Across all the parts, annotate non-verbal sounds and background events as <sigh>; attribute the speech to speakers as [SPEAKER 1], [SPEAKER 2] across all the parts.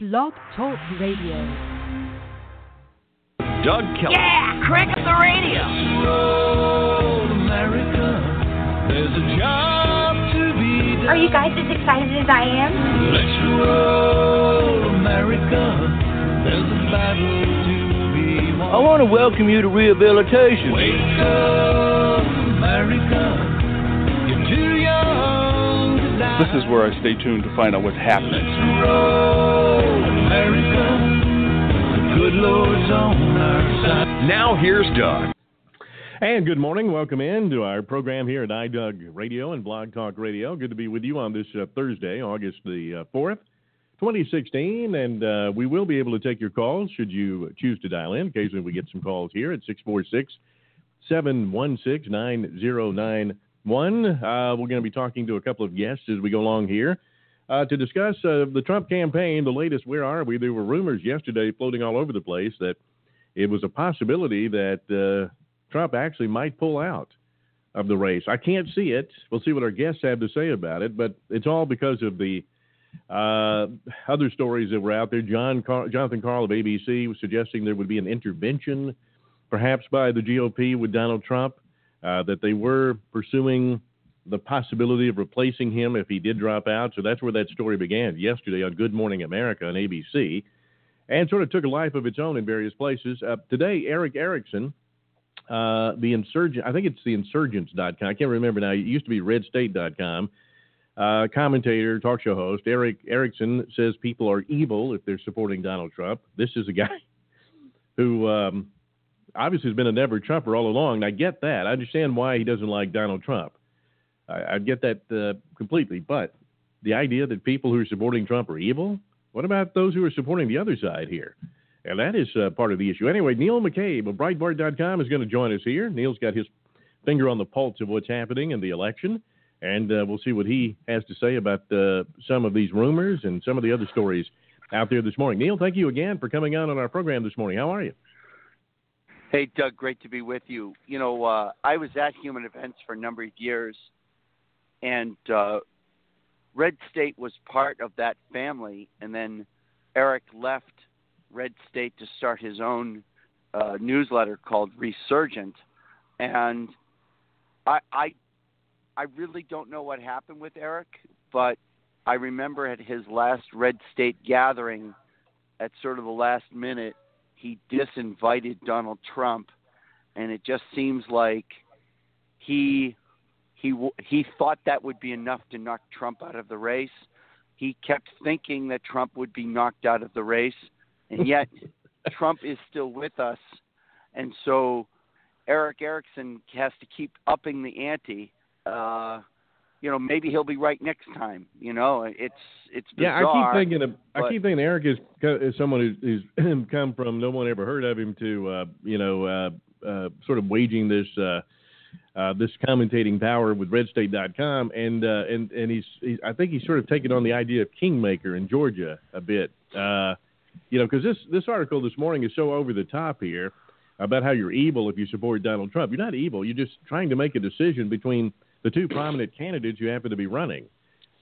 [SPEAKER 1] Blog Talk Radio.
[SPEAKER 2] Doug Kelly.
[SPEAKER 3] Yeah, crank up the radio.
[SPEAKER 2] Roll America. There's a job to be done.
[SPEAKER 4] Are you guys as excited as I am?
[SPEAKER 2] Let's roll America. There's a battle to be won.
[SPEAKER 5] I want to welcome you to rehabilitation.
[SPEAKER 2] Wake up, America.
[SPEAKER 6] This is where I stay tuned to find out what's happening.
[SPEAKER 2] Roll America. Good Lord's on our side.
[SPEAKER 6] Now here's Doug.
[SPEAKER 7] And good morning. Welcome in to our program here at iDoug Radio and Blog Talk Radio. Good to be with you on this uh, Thursday, August the uh, 4th, 2016. And uh, we will be able to take your calls should you choose to dial in. Occasionally we get some calls here at 646 716 9091. Uh, We're going to be talking to a couple of guests as we go along here. Uh, to discuss uh, the Trump campaign, the latest, where are we? There were rumors yesterday floating all over the place that it was a possibility that uh, Trump actually might pull out of the race. I can't see it. We'll see what our guests have to say about it, but it's all because of the uh, other stories that were out there. John Car- Jonathan Karl of ABC was suggesting there would be an intervention, perhaps by the GOP with Donald Trump, uh, that they were pursuing the possibility of replacing him if he did drop out. So that's where that story began yesterday on Good Morning America on ABC, and sort of took a life of its own in various places. Uh, today, Erick Erickson uh, the insurgent, I think it's the insurgents.com. I can't remember now. It used to be redstate.com. Uh, commentator, talk show host Erick Erickson says people are evil if they're supporting Donald Trump. This is a guy <laughs> who um, obviously has been a never Trumper all along. And I get that. I understand why he doesn't like Donald Trump. I, I get that uh, completely. But the idea that people who are supporting Trump are evil, what about those who are supporting the other side here? And that is uh, part of the issue. Anyway, Neil McCabe of Breitbart.com is going to join us here. Neil's got his finger on the pulse of what's happening in the election, and uh, we'll see what he has to say about uh, some of these rumors and some of the other stories out there this morning. Neil, thank you again for coming on on our program this morning. How are you?
[SPEAKER 8] Hey, Doug, great to be with you. You know, uh, I was at Human Events for a number of years, and uh, Red State was part of that family, and then Eric left Red State to start his own uh, newsletter called Resurgent, and I, I, I really don't know what happened with Eric, but I remember at his last Red State gathering, at sort of the last minute, he disinvited Donald Trump, and it just seems like he he he thought that would be enough to knock Trump out of the race. He kept thinking that Trump would be knocked out of the race and yet <laughs> Trump is still with us, and so Erick Erickson has to keep upping the ante. Uh, you know, maybe he'll be right next time. You know, it's it's bizarre,
[SPEAKER 7] yeah. I keep thinking of
[SPEAKER 8] but,
[SPEAKER 7] I keep thinking Eric is, is someone who's, who's <clears throat> come from no one ever heard of him to uh, you know uh, uh, sort of waging this. Uh, uh, this commentating power with RedState.com, and uh, and and he's, he's I think he's sort of taken on the idea of kingmaker in Georgia a bit. Uh, you know, because this this article this morning is so over the top here about how you're evil if you support Donald Trump. You're not evil. You're just trying to make a decision between the two prominent candidates you happen to be running,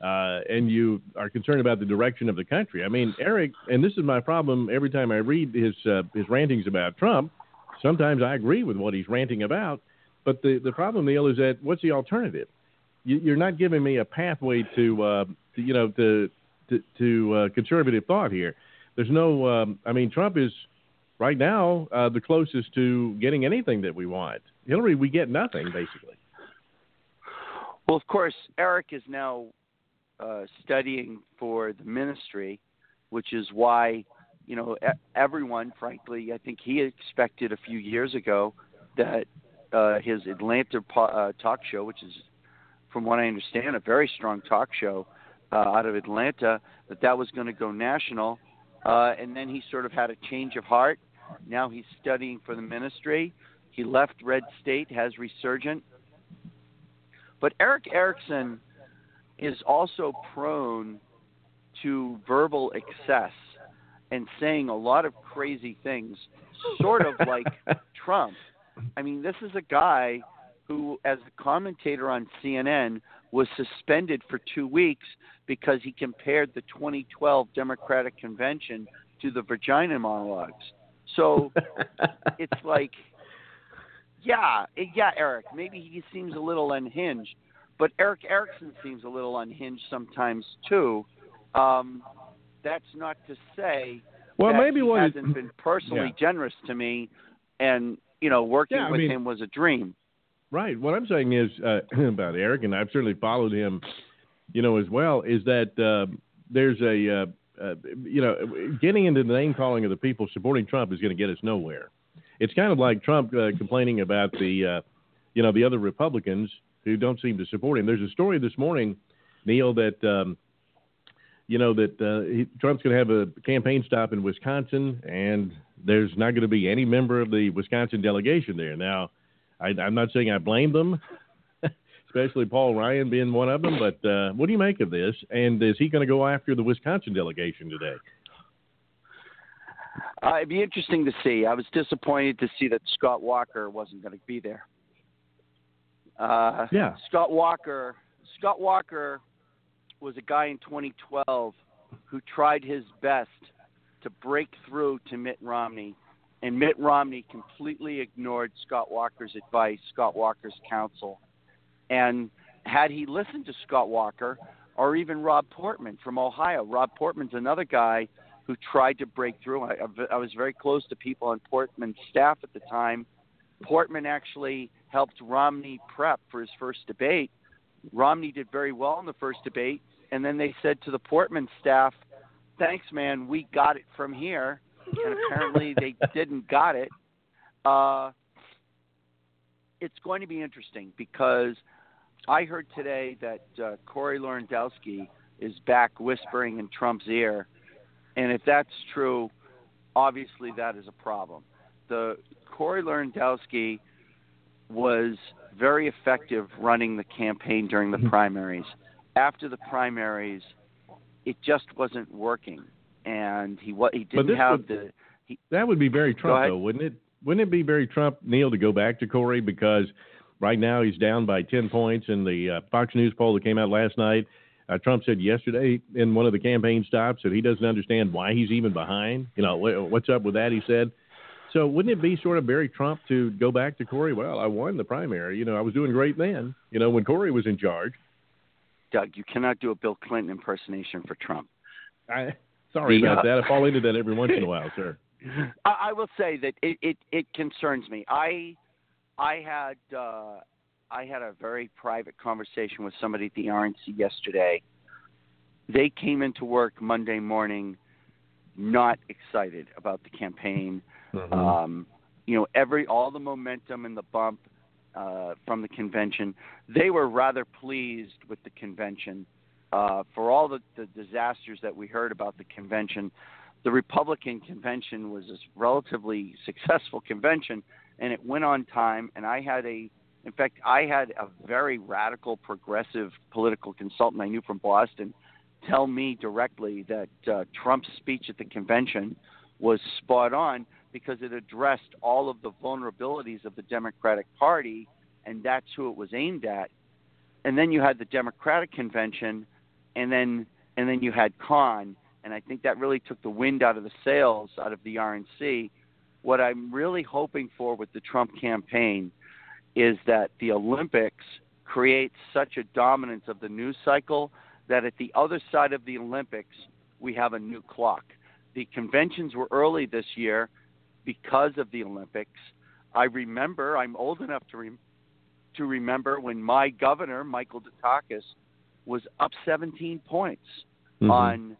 [SPEAKER 7] uh, and you are concerned about the direction of the country. I mean, Eric, and this is my problem every time I read his uh, his rantings about Trump. Sometimes I agree with what he's ranting about, but the the problem, Neil, is that what's the alternative? You, you're not giving me a pathway to, uh, to you know to to, to uh, conservative thought here. There's no, um, I mean, Trump is right now uh, the closest to getting anything that we want. Hillary, we get nothing basically.
[SPEAKER 8] Well, of course, Eric is now uh, studying for the ministry, which is why, you know, everyone, frankly, I think he expected a few years ago that uh, his Atlanta po- uh, talk show, which is, from what I understand, a very strong talk show uh, out of Atlanta, that that was going to go national. Uh, and then he sort of had a change of heart. Now he's studying for the ministry. He left Red State, has Resurgent. But Erick Erickson is also prone to verbal excess and saying a lot of crazy things, sort of like <laughs> Trump. I mean, this is a guy who, as a commentator on CNN, was suspended for two weeks because he compared the 2012 Democratic Convention to the vagina monologues. So <laughs> it's like, yeah, yeah, Eric. Maybe he seems a little unhinged, but Erick Erickson seems a little unhinged sometimes too. Um, that's not to say
[SPEAKER 7] well,
[SPEAKER 8] that
[SPEAKER 7] maybe
[SPEAKER 8] he
[SPEAKER 7] what it-
[SPEAKER 8] hasn't been personally
[SPEAKER 7] Yeah.
[SPEAKER 8] generous to me, and you know, working
[SPEAKER 7] Yeah,
[SPEAKER 8] with
[SPEAKER 7] mean-
[SPEAKER 8] him was a dream.
[SPEAKER 7] Right. What I'm saying is uh, <clears throat> about Eric, and I've certainly followed him, you know, as well, is that uh, there's a, uh, uh, you know, getting into the name calling of the people supporting Trump is going to get us nowhere. It's kind of like Trump uh, complaining about the, uh, you know, the other Republicans who don't seem to support him. There's a story this morning, Neil, that. Um, you know that uh, he, Trump's going to have a campaign stop in Wisconsin, and there's not going to be any member of the Wisconsin delegation there. Now, I, I'm not saying I blame them, <laughs> especially Paul Ryan being one of them. But uh, what do you make of this? And is he going to go after the Wisconsin delegation today?
[SPEAKER 8] Uh, it'd be interesting to see. I was disappointed to see that Scott Walker wasn't going to be there. Uh,
[SPEAKER 7] Yeah.
[SPEAKER 8] Scott Walker. Scott Walker was a guy in 2012 who tried his best to break through to Mitt Romney, and Mitt Romney completely ignored Scott Walker's advice, Scott Walker's counsel. And had he listened to Scott Walker or even Rob Portman from Ohio, Rob Portman's another guy who tried to break through. I, I was very close to people on Portman's staff at the time. Portman actually helped Romney prep for his first debate. Romney did very well in the first debate, and then they said to the Portman staff, "Thanks, man, we got it from here." And apparently they <laughs> didn't got it. Uh, it's going to be interesting because I heard today that uh, Corey Lewandowski is back whispering in Trump's ear, and if that's true, obviously that is a problem. The Corey Lewandowski was very effective running the campaign during the primaries. After the primaries, it just wasn't working, and he wa- he didn't have
[SPEAKER 7] would-
[SPEAKER 8] the he,
[SPEAKER 7] That would be very Trump, though, wouldn't it? Wouldn't it be very Trump, Neil, to go back to Corey because right now he's down by 10 points in the uh, Fox News poll that came out last night. Uh, Trump said yesterday in one of the campaign stops that he doesn't understand why he's even behind. You know, what's up with that, he said. So wouldn't it be sort of Barry Trump to go back to Corey? Well, I won the primary. You know, I was doing great then, you know, when Corey was in charge.
[SPEAKER 8] Doug, you cannot do a Bill Clinton impersonation for Trump.
[SPEAKER 7] I, sorry
[SPEAKER 8] The,
[SPEAKER 7] about
[SPEAKER 8] uh,
[SPEAKER 7] that. I fall into that every once in a while, sir. <laughs>
[SPEAKER 8] I, I will say that it, it, it concerns me. I I had uh, I had a very private conversation with somebody at the RNC yesterday. They came into work Monday morning not excited about the campaign.
[SPEAKER 7] Mhm.
[SPEAKER 8] Um, you know, every all the momentum and the bump uh, from the convention. They were rather pleased with the convention uh, for all the, the disasters that we heard about the convention. The Republican convention was a relatively successful convention, and it went on time. And I had a, in fact, I had a very radical, progressive political consultant I knew from Boston tell me directly that uh, Trump's speech at the convention was spot on because it addressed all of the vulnerabilities of the Democratic Party, and that's who it was aimed at. And then you had the Democratic convention, and then and then you had Khan, and I think that really took the wind out of the sails out of the RNC. What I'm really hoping for with the Trump campaign is that the Olympics create such a dominance of the news cycle that at the other side of the Olympics we have a new clock. The conventions were early this year because of the Olympics. I remember, I'm old enough to rem- to remember when my governor, Michael Dukakis, was up 17 points
[SPEAKER 7] Mhm.
[SPEAKER 8] on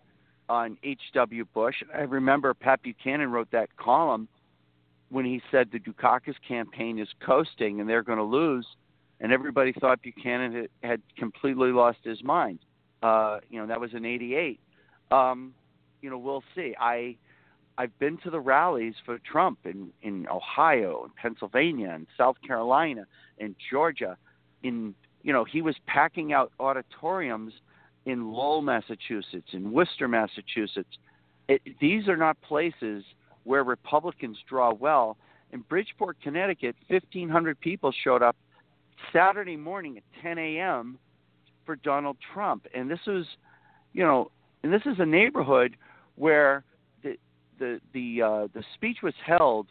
[SPEAKER 8] on H.W. Bush. I remember Pat Buchanan wrote that column when he said the Dukakis campaign is coasting and they're going to lose, and everybody thought Buchanan had, completely lost his mind. Uh, you know, that was in '88. Um, you know, we'll see. I I've been to the rallies for Trump in in Ohio, and Pennsylvania, and South Carolina, and Georgia. In you know, he was packing out auditoriums in Lowell, Massachusetts, in Worcester, Massachusetts. It, these are not places where Republicans draw well. In Bridgeport, Connecticut, 1,500 people showed up Saturday morning at 10 a.m. for Donald Trump. And this was, you know, and this is a neighborhood where the the the uh, the speech was held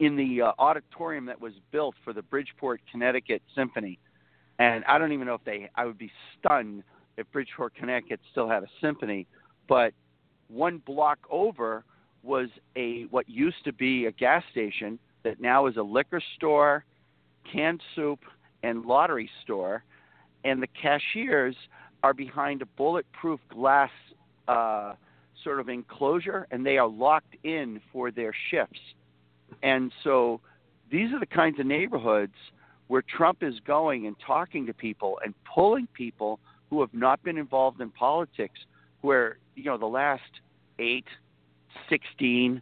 [SPEAKER 8] in the uh, auditorium that was built for the Bridgeport, Connecticut Symphony. And I don't even know if they. I would be stunned if Bridgeport, Connecticut still had a symphony. But one block over was a what used to be a gas station that now is a liquor store, canned soup, and lottery store, and the cashiers are behind a bulletproof glass uh, sort of enclosure, and they are locked in for their shifts. And so these are the kinds of neighborhoods where Trump is going and talking to people and pulling people who have not been involved in politics, where, you know, the last eight, 16,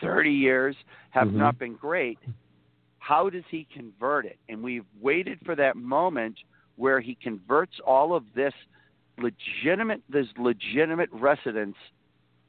[SPEAKER 8] 30 years have
[SPEAKER 7] Mhm.
[SPEAKER 8] not been great. How does he convert it? And we've waited for that moment where he converts all of this legitimate, this legitimate residents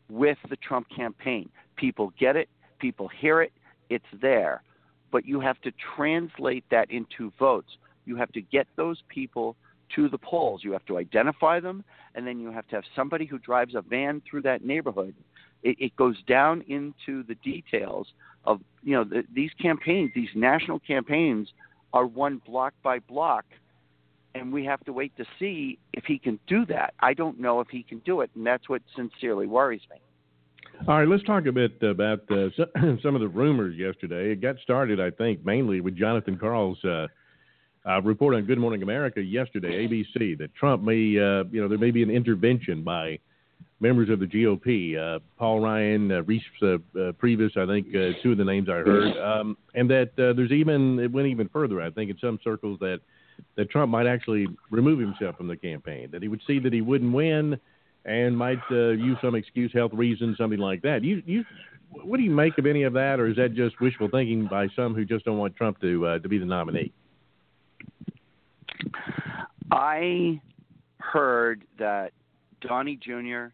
[SPEAKER 8] with the Trump campaign. People get it, people hear it, it's there. But you have to translate that into votes. You have to get those people to the polls. You have to identify them, and then you have to have somebody who drives a van through that neighborhood. It, it goes down into the details of you know the, these campaigns. These national campaigns are won block by block, and we have to wait to see if he can do that. I don't know if he can do it, and that's what sincerely worries me.
[SPEAKER 7] All right, let's talk a bit about uh, <clears throat> some of the rumors yesterday. It got started, I think, mainly with Jonathan Karl's uh, uh, report on Good Morning America yesterday, ABC, that Trump may, uh, you know, there may be an intervention by members of the GOP. Uh, Paul Ryan, uh, Reese uh, uh, Priebus, I think, uh, two of the names I heard, um, and that uh, there's even it went even further. I think in some circles that that Trump might actually remove himself from the campaign, that he would see that he wouldn't win and might use some excuse, health reasons, something like that. You, you, what do you make of any of that, or is that just wishful thinking by some who just don't want Trump to to be the nominee?
[SPEAKER 8] I heard that Donnie Jr.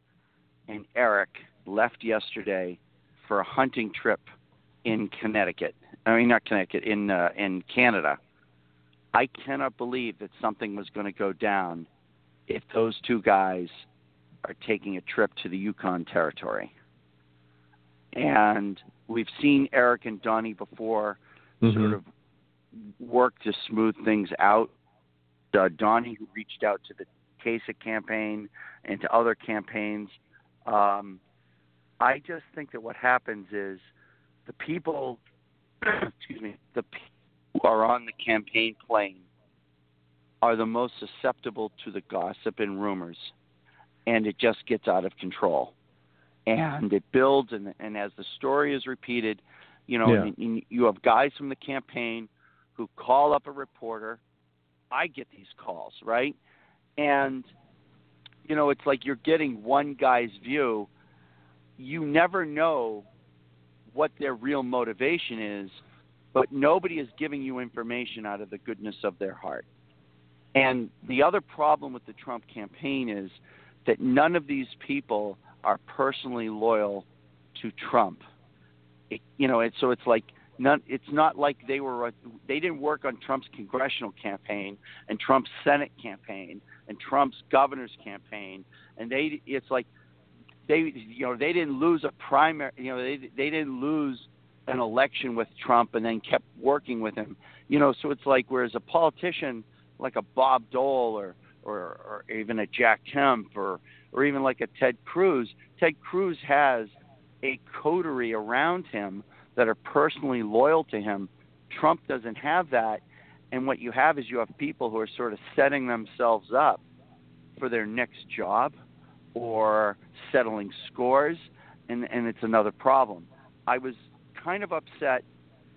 [SPEAKER 8] and Eric left yesterday for a hunting trip in Connecticut. I mean, not Connecticut, in uh, in Canada. I cannot believe that something was going to go down if those two guys are taking a trip to the Yukon Territory. And we've seen Eric and Donnie before
[SPEAKER 7] Mhm.
[SPEAKER 8] sort of work to smooth things out. Uh, Donnie, who reached out to the Kasich campaign and to other campaigns. Um, I just think that what happens is the people, <clears throat> excuse me, the people who are on the campaign plane are the most susceptible to the gossip and rumors, and it just gets out of control. And it builds, and, and as the story is repeated, you know,
[SPEAKER 7] Yeah.
[SPEAKER 8] and, and you have guys from the campaign who call up a reporter. I get these calls, right? And you know, it's like you're getting one guy's view. You never know what their real motivation is, but nobody is giving you information out of the goodness of their heart. And the other problem with the Trump campaign is that none of these people are personally loyal to Trump. It, you know, so it's like none. It's not like they were. Uh, they didn't work on Trump's congressional campaign and Trump's Senate campaign and Trump's governor's campaign, and they. It's like they. You know, they didn't lose a primary. You know, they they didn't lose an election with Trump and then kept working with him. You know, so it's like whereas a politician like a Bob Dole or or, or even a Jack Kemp or or even like a Ted Cruz, Ted Cruz has a coterie around him that are personally loyal to him. Trump doesn't have that. And what you have is you have people who are sort of setting themselves up for their next job or settling scores, and, and it's another problem. I was kind of upset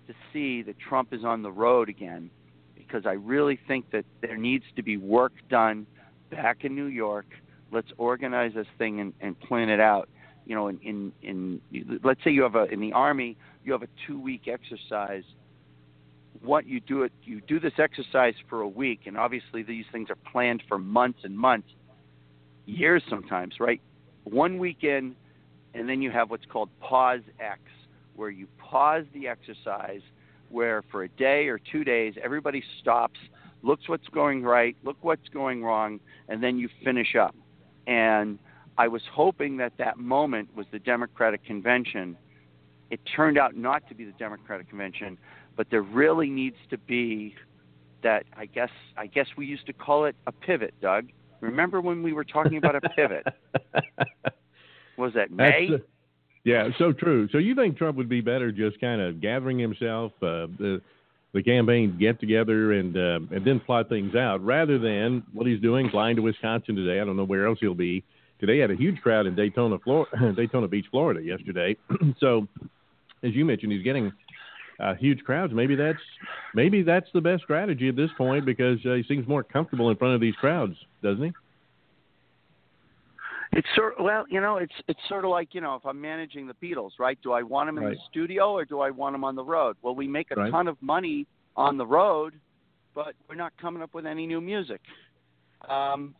[SPEAKER 8] to see that Trump is on the road again because I really think that there needs to be work done back in New York. Let's organize this thing and, and plan it out. You know, in, in in let's say you have a in the army you have a two week exercise. What you do it you do this exercise for a week, and obviously these things are planned for months and months, years sometimes, right? One weekend, and then you have what's called pause X, where you pause the exercise, where for a day or two days everybody stops, looks what's going right, look what's going wrong, and then you finish up. And I was hoping that that moment was the Democratic convention. It turned out not to be the Democratic convention, but there really needs to be that. I guess I guess we used to call it a pivot, Doug. Remember when we were talking about a pivot? <laughs> was that May?
[SPEAKER 7] Yeah, so true. So you think Trump would be better just kind of gathering himself, uh, the the campaign get together and uh, and then plot things out, rather than what he's doing, flying to Wisconsin today. I don't know where else he'll be. Today had a huge crowd in Daytona, Florida, <laughs> Daytona Beach, Florida yesterday. <clears throat> so, as you mentioned, he's getting uh, huge crowds. Maybe that's maybe that's the best strategy at this point because uh, he seems more comfortable in front of these crowds, doesn't he?
[SPEAKER 8] It's sort well, you know, it's it's sort of like you know, if I'm managing the Beatles, right? Do I want them in
[SPEAKER 7] Right.
[SPEAKER 8] the studio or do I want them on the road? Well, we make a
[SPEAKER 7] Right.
[SPEAKER 8] ton of money on the road, but we're not coming up with any new music. Um,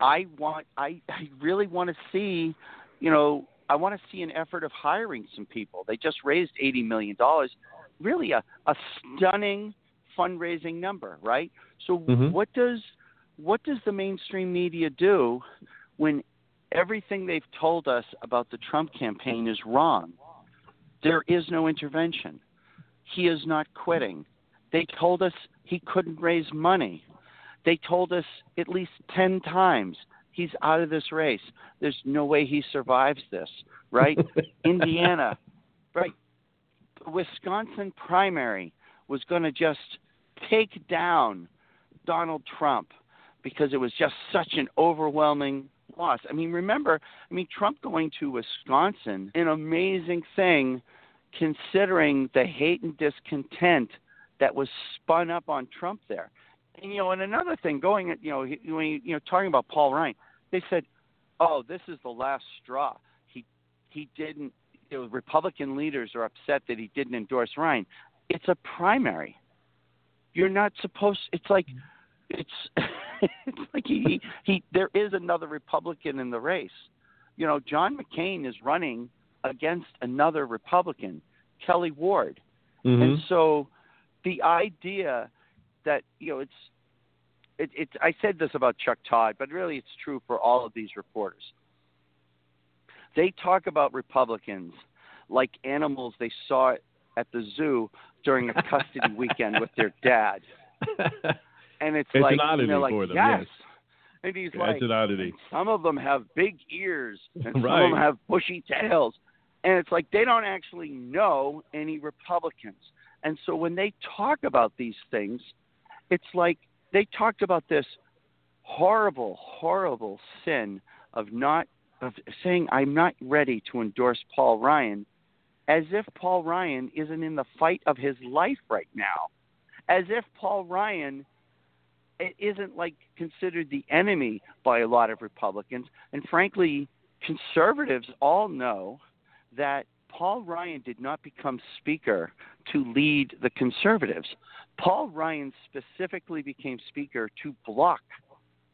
[SPEAKER 8] I want, I, I really want to see, you know, I want to see an effort of hiring some people. They just raised eighty million dollars, really a a stunning fundraising number, right? So
[SPEAKER 7] Mhm.
[SPEAKER 8] what does what does the mainstream media do when everything they've told us about the Trump campaign is wrong? There is no intervention. He is not quitting. They told us he couldn't raise money. They told us at least 10 times he's out of this race. There's no way he survives this, right? <laughs> Indiana, right? The Wisconsin primary was going to just take down Donald Trump because it was just such an overwhelming loss. I mean, remember, I mean, Trump going to Wisconsin, an amazing thing considering the hate and discontent that was spun up on Trump there. And you know, and another thing, going at you know, he- when you, you know, talking about Paul Ryan, they said, "Oh, this is the last straw." He he didn't. You know, Republican leaders are upset that he didn't endorse Ryan. It's a primary. You're not supposed. It's like it's <laughs> it's like he, he he there is another Republican in the race. You know, John McCain is running against another Republican, Kelli Ward.
[SPEAKER 7] Mhm.
[SPEAKER 8] And so the idea that, you know, it's it, it's I said this about Chuck Todd, but really it's true for all of these reporters. They talk about Republicans like animals they saw at the zoo during a custody <laughs> weekend with their dad. And it's,
[SPEAKER 7] It's
[SPEAKER 8] like
[SPEAKER 7] an oddity
[SPEAKER 8] they're like,
[SPEAKER 7] for them,
[SPEAKER 8] yes.
[SPEAKER 7] yes.
[SPEAKER 8] And he's
[SPEAKER 7] Yeah,
[SPEAKER 8] like,
[SPEAKER 7] it's an oddity.
[SPEAKER 8] some of them have big ears, and some of them have bushy tails. And it's like they don't actually know any Republicans. And so when they talk about these things, it's like they talked about this horrible, horrible sin of not of saying I'm not ready to endorse Paul Ryan, as if Paul Ryan isn't in the fight of his life right now, as if Paul Ryan isn't like considered the enemy by a lot of Republicans. And frankly, conservatives all know that Paul Ryan did not become Speaker to lead the conservatives. Paul Ryan specifically became Speaker to block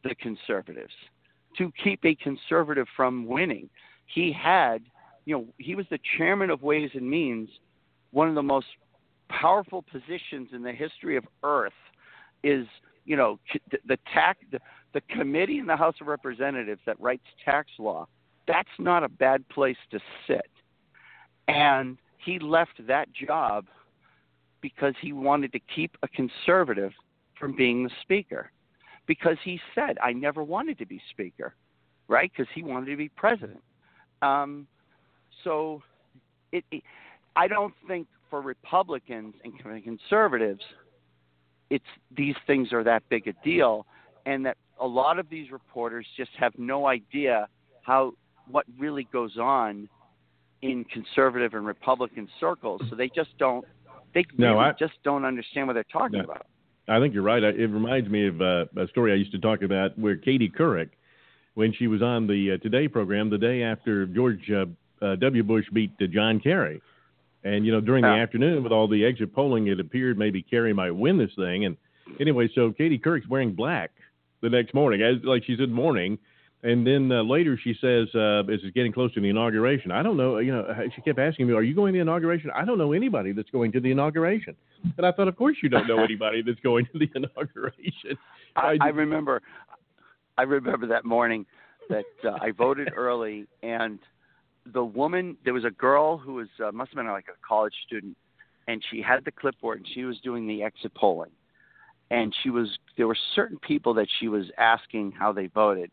[SPEAKER 8] the conservatives, to keep a conservative from winning. He had, you know, he was the chairman of Ways and Means, one of the most powerful positions in the history of Earth is you know the, the tax the, the committee in the House of Representatives that writes tax law. That's not a bad place to sit. And he left that job because he wanted to keep a conservative from being the speaker. Because he said, I never wanted to be speaker, right? Because he wanted to be president. Um, so it, it, I don't think for Republicans and conservatives, it's these things are that big a deal, and that a lot of these reporters just have no idea how what really goes on in conservative and Republican circles. So they just don't. They
[SPEAKER 7] No,
[SPEAKER 8] really
[SPEAKER 7] I-
[SPEAKER 8] just don't understand what they're talking
[SPEAKER 7] No.
[SPEAKER 8] about.
[SPEAKER 7] I think you're right. I- It reminds me of uh, a story I used to talk about where Katie Couric, when she was on the uh, Today program the day after George uh, uh, W. Bush beat uh, John Kerry. And, you know, during the afternoon with all the exit polling, it appeared maybe Kerry might win this thing. And anyway, so Katie Couric's wearing black the next morning, as like she's in mourning. And then uh, later she says, uh, as it's getting close to the inauguration, I don't know, you know, she kept asking me, are you going to the inauguration? I don't know anybody that's going to the inauguration. And I thought, of course you don't know anybody that's going to the <laughs> inauguration.
[SPEAKER 8] I, I remember, I remember that morning that uh, I voted <laughs> early, and the woman, there was a girl who was uh, must have been like a college student, and she had the clipboard and she was doing the exit polling, and she was there were certain people that she was asking how they voted,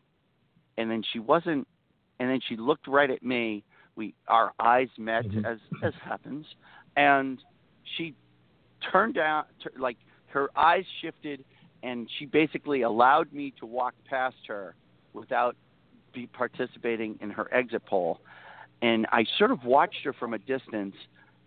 [SPEAKER 8] and then she wasn't, and then she looked right at me. We our eyes met
[SPEAKER 7] Mhm.
[SPEAKER 8] as as happens, and she turned down t- like her eyes shifted and she basically allowed me to walk past her without be participating in her exit poll and I sort of watched her from a distance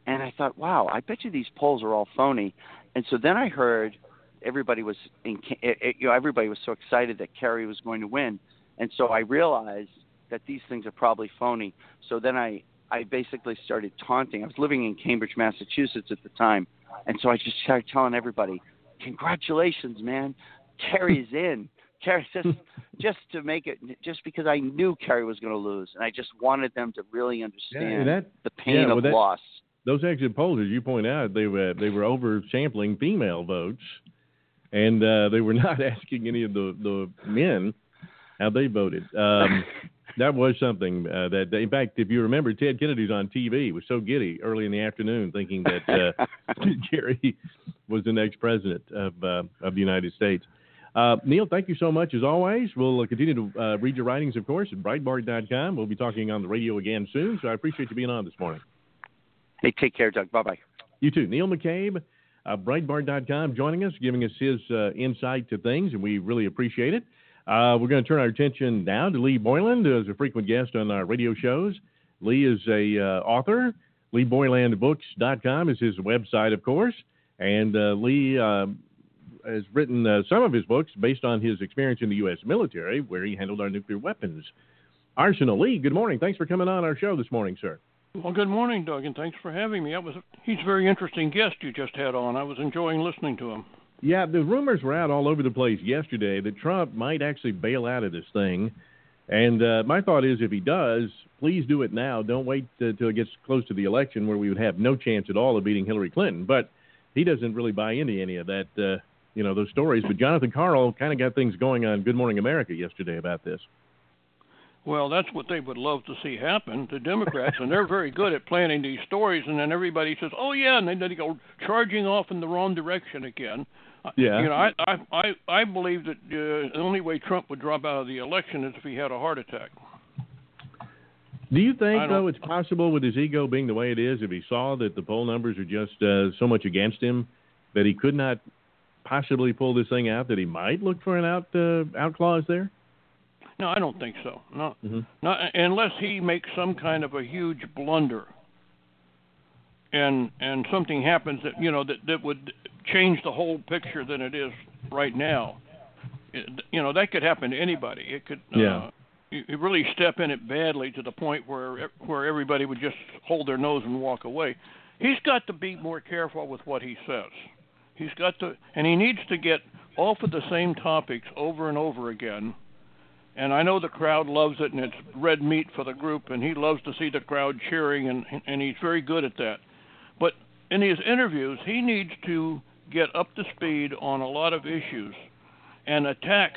[SPEAKER 8] and I thought wow I bet you these polls are all phony and so then I heard everybody was in you know everybody was so excited that Kerry was going to win and so I realized that these things are probably phony so then I I basically started taunting I was living in Cambridge Massachusetts at the time and so I just started telling everybody, "Congratulations, man! Kerry's <laughs> in." Kerry <laughs> just just to make it just because I knew Kerry was going to lose, and I just wanted them to really
[SPEAKER 7] Yeah,
[SPEAKER 8] understand
[SPEAKER 7] that,
[SPEAKER 8] the pain
[SPEAKER 7] yeah, well,
[SPEAKER 8] of
[SPEAKER 7] that-
[SPEAKER 8] loss.
[SPEAKER 7] those exit polls, as you point out, they were they were over sampling female votes, and uh, they were <laughs> not asking any of the the men how they voted. Um, <laughs> that was something uh, that, in fact, if you remember, Ted Kennedy's on TV was so giddy early in the afternoon, thinking that uh, <laughs> <laughs> Kerry was the next president of uh, of the United States. Uh, Neil, thank you so much as always. We'll uh, continue to uh, read your writings, of course, at Breitbart.com. We'll be talking on the radio again soon, so I appreciate you being on this morning.
[SPEAKER 8] Hey, take care, Doug. Bye bye.
[SPEAKER 7] You too. Neil McCabe, Breitbart.com, joining us, giving us his uh, insight to things, and we really appreciate it. Uh, we're going to turn our attention now to Lee Boyland, who is a frequent guest on our radio shows. Lee is a uh, author. LeeBoylandBooks.com is his website, of course. And uh, Lee uh, has written uh, some of his books based on his experience in the U.S. military, where he handled our nuclear weapons arsenal. Lee, good morning. Thanks for coming on our show this morning, sir.
[SPEAKER 9] Well, good morning, Doug, and thanks for having me. That was he's a very interesting guest you just had on. I was enjoying listening to him.
[SPEAKER 7] Yeah, the rumors were out all over the place yesterday that Trump might actually bail out of this thing. And uh, my thought is, if he does, please do it now. Don't wait until it gets close to the election, where we would have no chance at all of beating Hillary Clinton. But he doesn't really buy into any of that, uh, you know, those stories. But Jonathan Karl kind of got things going on Good Morning America yesterday about this.
[SPEAKER 9] Well, that's what they would love to see happen, the Democrats, and they're very good at planning these stories. And then everybody says, "Oh yeah," and then they go charging off in the wrong direction again. Uh,
[SPEAKER 7] Yeah.
[SPEAKER 9] You know, I I I, I believe that uh, the only way Trump would drop out of the election is if he had a heart attack.
[SPEAKER 7] Do you think, though, it's possible with his ego being the way it is, if he saw that the poll numbers are just uh, so much against him, that he could not possibly pull this thing out, that he might look for an out uh, out clause there?
[SPEAKER 9] No, I don't think so. No,
[SPEAKER 7] Mm-hmm.
[SPEAKER 9] not unless he makes some kind of a huge blunder, and and something happens that you know that that would change the whole picture than it is right now. It, you know that could happen to anybody. It could.
[SPEAKER 7] Yeah.
[SPEAKER 9] Uh, you you really step in it badly to the point where where everybody would just hold their nose and walk away. He's got to be more careful with what he says. He's got to, and he needs to get off of the same topics over and over again and I know the crowd loves it, and it's red meat for the group, and he loves to see the crowd cheering, and and he's very good at that. But in his interviews, he needs to get up to speed on a lot of issues, and attack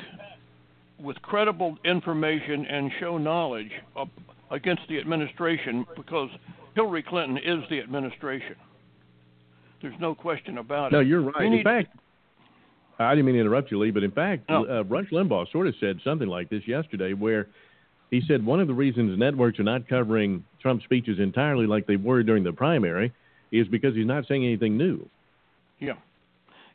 [SPEAKER 9] with credible information and show knowledge up against the administration, because Hillary Clinton is the administration. There's no question about it.
[SPEAKER 7] No, you're right. In fact, I didn't mean to interrupt you, Lee, but in fact,
[SPEAKER 9] No.
[SPEAKER 7] uh, Rush Limbaugh sort of said something like this yesterday, where he said one of the reasons networks are not covering Trump's speeches entirely like they were during the primary is because he's not saying anything new.
[SPEAKER 9] Yeah,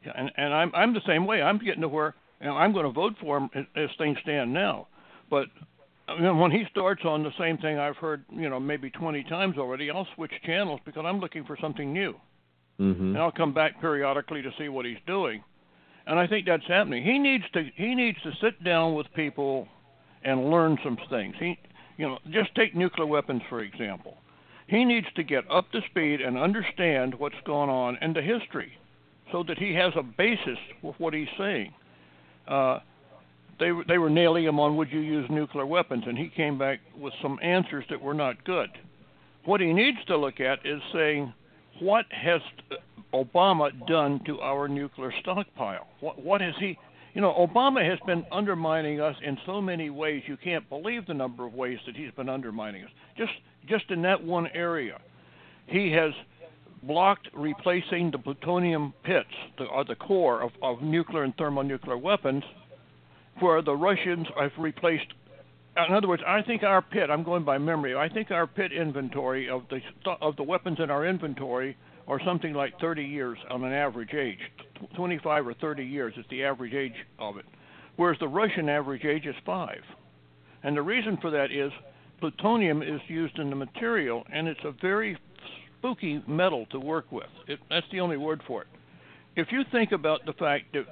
[SPEAKER 9] yeah, and and I'm I'm the same way. I'm getting to where you know, I'm going to vote for him as, as things stand now, but you know, when he starts on the same thing I've heard, you know, maybe 20 times already, I'll switch channels because I'm looking for something new,
[SPEAKER 7] Mm-hmm.
[SPEAKER 9] and I'll come back periodically to see what he's doing, and I think that's happening. He needs to he needs to sit down with people and learn some things. He, you know, just take nuclear weapons for example. He needs to get up to speed and understand what's going on and the history, so that he has a basis with what he's saying. Uh, they they were nailing him on would you use nuclear weapons, and he came back with some answers that were not good. What he needs to look at is saying, what has Obama done to our nuclear stockpile? What what has he? You know, Obama has been undermining us in so many ways. You can't believe the number of ways that he's been undermining us. Just just in that one area, he has blocked replacing the plutonium pits, the, or the core of, of nuclear and thermonuclear weapons, where the Russians have replaced. In other words, I think our pit. I'm going by memory. I think our pit inventory of the of the weapons in our inventory are something like 30 years on an average age. 25 or 30 years is the average age of it, whereas the Russian average age is five. And the reason for that is plutonium is used in the material, and it's a very spooky metal to work with. It, that's the only word for it. If you think about the fact that,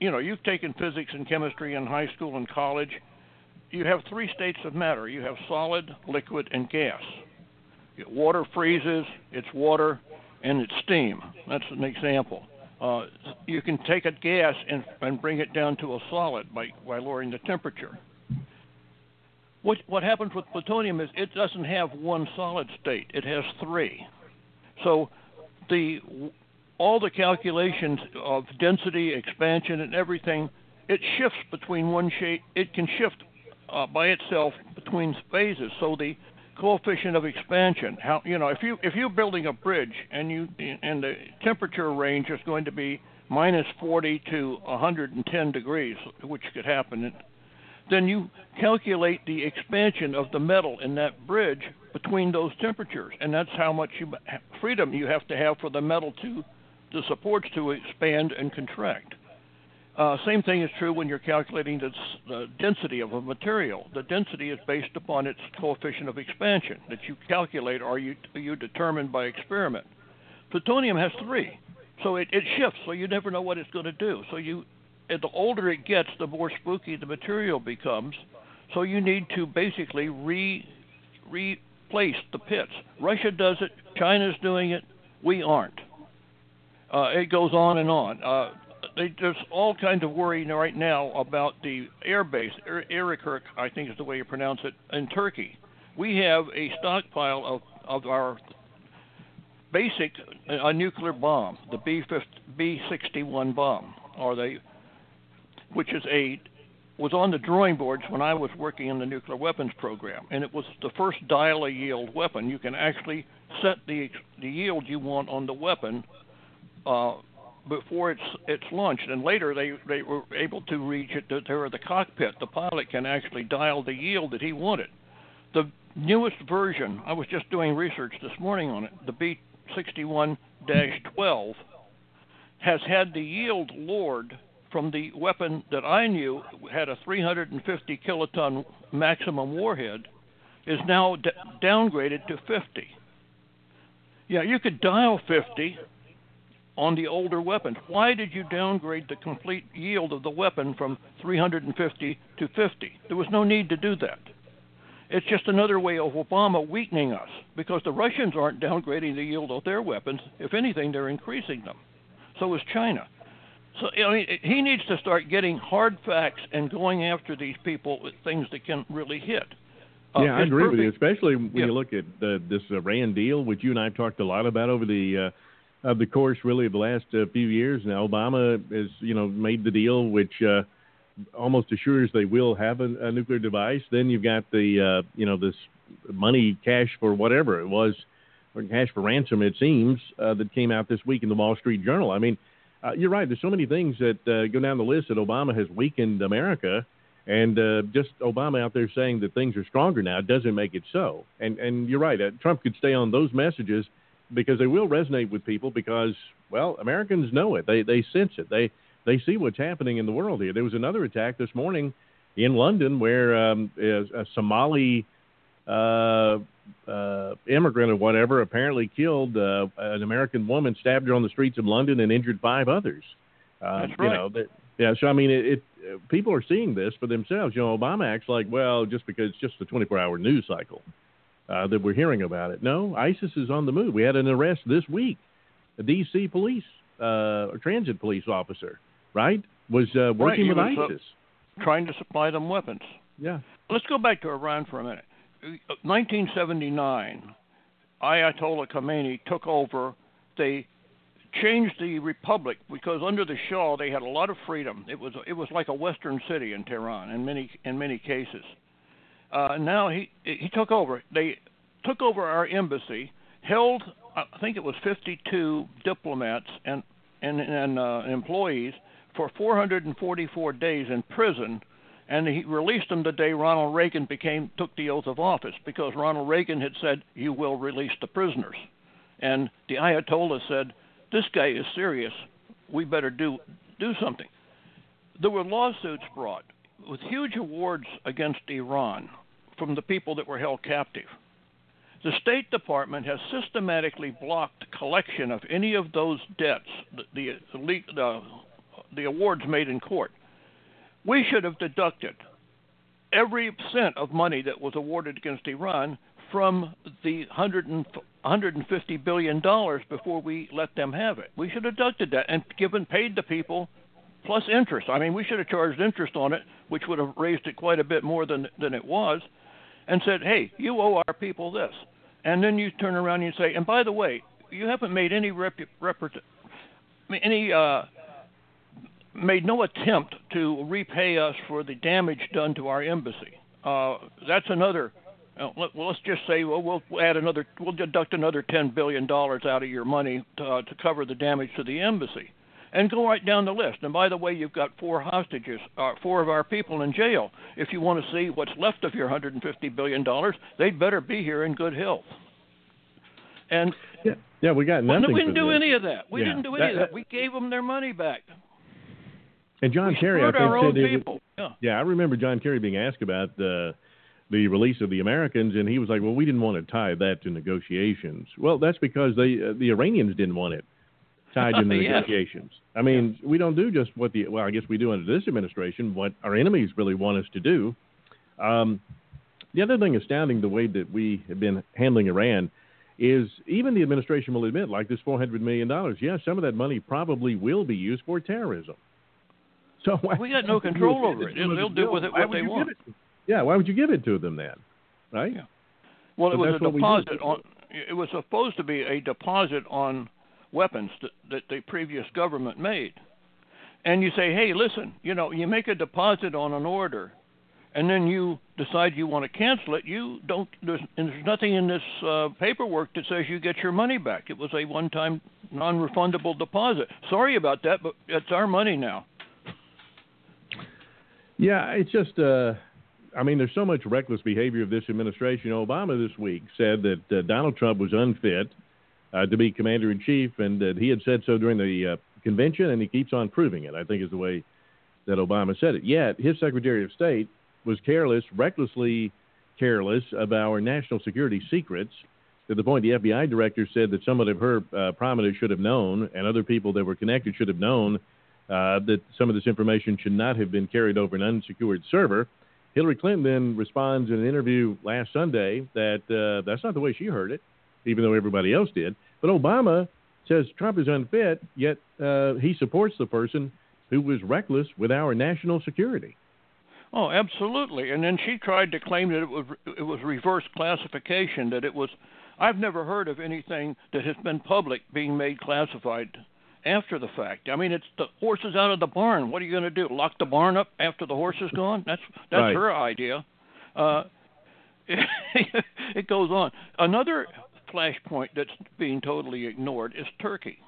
[SPEAKER 9] you know, you've taken physics and chemistry in high school and college, you have three states of matter. You have solid, liquid, and gas. Water freezes, it's water, and it's steam. That's an example. Uh, you can take a gas and, and bring it down to a solid by, by lowering the temperature. What, what happens with plutonium is it doesn't have one solid state; it has three. So the all the calculations of density, expansion, and everything, it shifts between one shape. It can shift uh, by itself between phases. So the coefficient of expansion, how you know if you if you're building a bridge and you and the temperature range is going to be minus 40 to 110 degrees, which could happen then you calculate the expansion of the metal in that bridge between those temperatures, and that's how much you, freedom you have to have for the metal to the supports to expand and contract. Uh, same thing is true when you're calculating the, the, density of a material. The density is based upon its coefficient of expansion that you calculate or you you determine by experiment. Plutonium has three, so it, it shifts. So you never know what it's going to do. So you the older it gets, the more spooky the material becomes. So you need to basically re replace the pits. Russia does it. China's doing it. We aren't. Uh, it goes on and on. Uh, they, there's all kinds of worry right now about the air base, Erikirk, I think is the way you pronounce it, in Turkey. We have a stockpile of, of our basic a nuclear bomb, the B 61 bomb, or the which is a was on the drawing boards when I was working in the nuclear weapons program, and it was the first dial a yield weapon. You can actually set the the yield you want on the weapon uh, before it's it's launched, and later they they were able to reach it to the cockpit. The pilot can actually dial the yield that he wanted. The newest version, I was just doing research this morning on it. The B61-12 has had the yield lowered from the weapon that I knew had a 350 kiloton maximum warhead is now d- downgraded to 50. Yeah, you could dial 50 on the older weapons. Why did you downgrade the complete yield of the weapon from 350 to 50? There was no need to do that. It's just another way of Obama weakening us because the Russians aren't downgrading the yield of their weapons. If anything, they're increasing them. So is China. So I mean, he needs to start getting hard facts and going after these people with things that can really hit.
[SPEAKER 7] Uh, yeah, I agree perfect. with you, especially when yeah. you look at the, this Iran deal, which you and I have talked a lot about over the uh, of the course, really, of the last uh, few years. Now, Obama has you know made the deal, which uh, almost assures they will have a, a nuclear device. Then you've got the uh, you know this money, cash for whatever it was, or cash for ransom, it seems, uh, that came out this week in the Wall Street Journal. I mean uh, you're right. There's so many things that uh, go down the list that Obama has weakened America, and uh, just Obama out there saying that things are stronger now doesn't make it so. And and you're right. Uh, Trump could stay on those messages because they will resonate with people because well, Americans know it. They they sense it. They they see what's happening in the world here. There was another attack this morning in London where um, a Somali uh, uh, immigrant or whatever apparently killed uh, an American woman, stabbed her on the streets of London, and injured five others.
[SPEAKER 9] Uh, That's right.
[SPEAKER 7] You know, that, yeah. So I mean, it, it people are seeing this for themselves. You know, Obama acts like, well, just because it's just a 24-hour news cycle uh, that we're hearing about it. No, ISIS is on the move. We had an arrest this week. A D.C. police, uh, transit police officer, right, was uh, working
[SPEAKER 9] right,
[SPEAKER 7] with
[SPEAKER 9] was,
[SPEAKER 7] ISIS.
[SPEAKER 9] trying to supply them weapons.
[SPEAKER 7] Yeah.
[SPEAKER 9] Let's go back to Iran for a minute. 1979, Ayatollah Khomeini took over. They changed the republic because under the Shah they had a lot of freedom. It was it was like a western city in Tehran in many in many cases. Uh, now he he took over. They took over our embassy, held I think it was 52 diplomats and and, and uh, employees for 444 days in prison, and he released them the day Ronald Reagan became took the oath of office because Ronald Reagan had said you will release the prisoners, and the Ayatollah said this guy is serious. We better do do something. There were lawsuits brought with huge awards against Iran from the people that were held captive. The State Department has systematically blocked collection of any of those debts, the, the, the, the awards made in court. We should have deducted every cent of money that was awarded against Iran from the 100 and, 150 billion dollars before we let them have it. We should have deducted that and given paid the people plus interest. I mean, we should have charged interest on it, which would have raised it quite a bit more than than it was, and said, "Hey, you owe our people this." And then you turn around and you say, "And by the way, you haven't made any rep, rep any uh, made no attempt to repay us for the damage done to our embassy." Uh, that's another uh, let, well, let's just say well, we'll add another, we'll deduct another ten billion dollars out of your money to, uh, to cover the damage to the embassy, and go right down the list. And by the way, you've got four hostages, uh, four of our people in jail. If you want to see what's left of your 150 billion dollars, they'd better be here in good health. And
[SPEAKER 7] yeah, yeah we got nothing.
[SPEAKER 9] Well, we didn't do
[SPEAKER 7] this.
[SPEAKER 9] any of that. We
[SPEAKER 7] Yeah.
[SPEAKER 9] didn't do any
[SPEAKER 7] That-
[SPEAKER 9] of that. We gave them their money back.
[SPEAKER 7] And John
[SPEAKER 9] we
[SPEAKER 7] Kerry, I think, said it
[SPEAKER 9] people. Yeah.
[SPEAKER 7] Yeah, I remember John Kerry being asked about uh, the release of the Americans, and he was like, "Well, we didn't want to tie that to negotiations." Well, that's because they uh, the Iranians didn't want it tied to <laughs> the
[SPEAKER 9] Yes.
[SPEAKER 7] negotiations. I mean, we don't do just what the well, I guess we do under this administration what our enemies really want us to do. Um, the other thing astounding the way that we have been handling Iran is even the administration will admit, like this four hundred million dollars, yes, some of that money probably will be used for terrorism. So why,
[SPEAKER 9] We got no control over it. They'll, do with it what they want.
[SPEAKER 7] yeah, why would you give it to them then? Right?
[SPEAKER 9] Yeah. Well, it was a
[SPEAKER 7] we
[SPEAKER 9] deposit on. It was supposed to be a deposit on weapons that, that the previous government made. And you say, hey, listen, you know, you make a deposit on an order, and then you decide you want to cancel it. You don't. There's, there's nothing in this uh, paperwork that says you get your money back. It was a one-time, non-refundable deposit. Sorry about that, but it's our money now.
[SPEAKER 7] Yeah, it's just, uh, I mean, there's so much reckless behavior of this administration. Obama this week said that uh, Donald Trump was unfit uh, to be commander in chief, and that he had said so during the uh, convention, and he keeps on proving it. I think is the way that Obama said it. Yet his Secretary of State was careless, recklessly careless of our national security secrets. To the point, the FBI director said that some of her uh, prominence should have known, and other people that were connected should have known uh, that some of this information should not have been carried over an unsecured server. Hillary Clinton then responds in an interview last Sunday that uh, that's not the way she heard it, even though everybody else did. But Obama says Trump is unfit, yet uh, he supports the person who was reckless with our national security.
[SPEAKER 9] Oh, absolutely. And then she tried to claim that it was it was reverse classification. That it was. I've never heard of anything that has been public being made classified after the fact. I mean, it's the horse is out of the barn. What are you going to do? Lock the barn up after the horse is gone? That's that's
[SPEAKER 7] Right.
[SPEAKER 9] her idea. Uh, <laughs> it goes on. Another flashpoint that's being totally ignored is Turkey.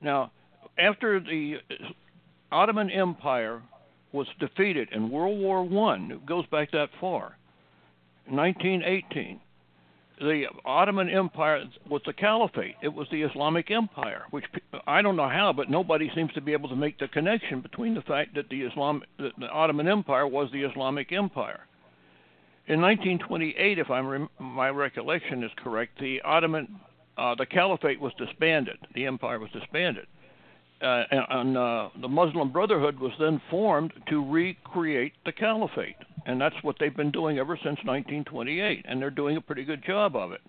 [SPEAKER 9] Now, after the Ottoman Empire was defeated in World War One, it goes back that far, 1918. The Ottoman Empire was the Caliphate. It was the Islamic Empire, which I don't know how, but nobody seems to be able to make the connection between the fact that the Islam, that the Ottoman Empire was the Islamic Empire. In 1928, if I'm my recollection is correct, the Ottoman, uh, the Caliphate was disbanded. The empire was disbanded uh, and, and uh, the Muslim Brotherhood was then formed to recreate the caliphate, and that's what they've been doing ever since 1928, and they're doing a pretty good job of it.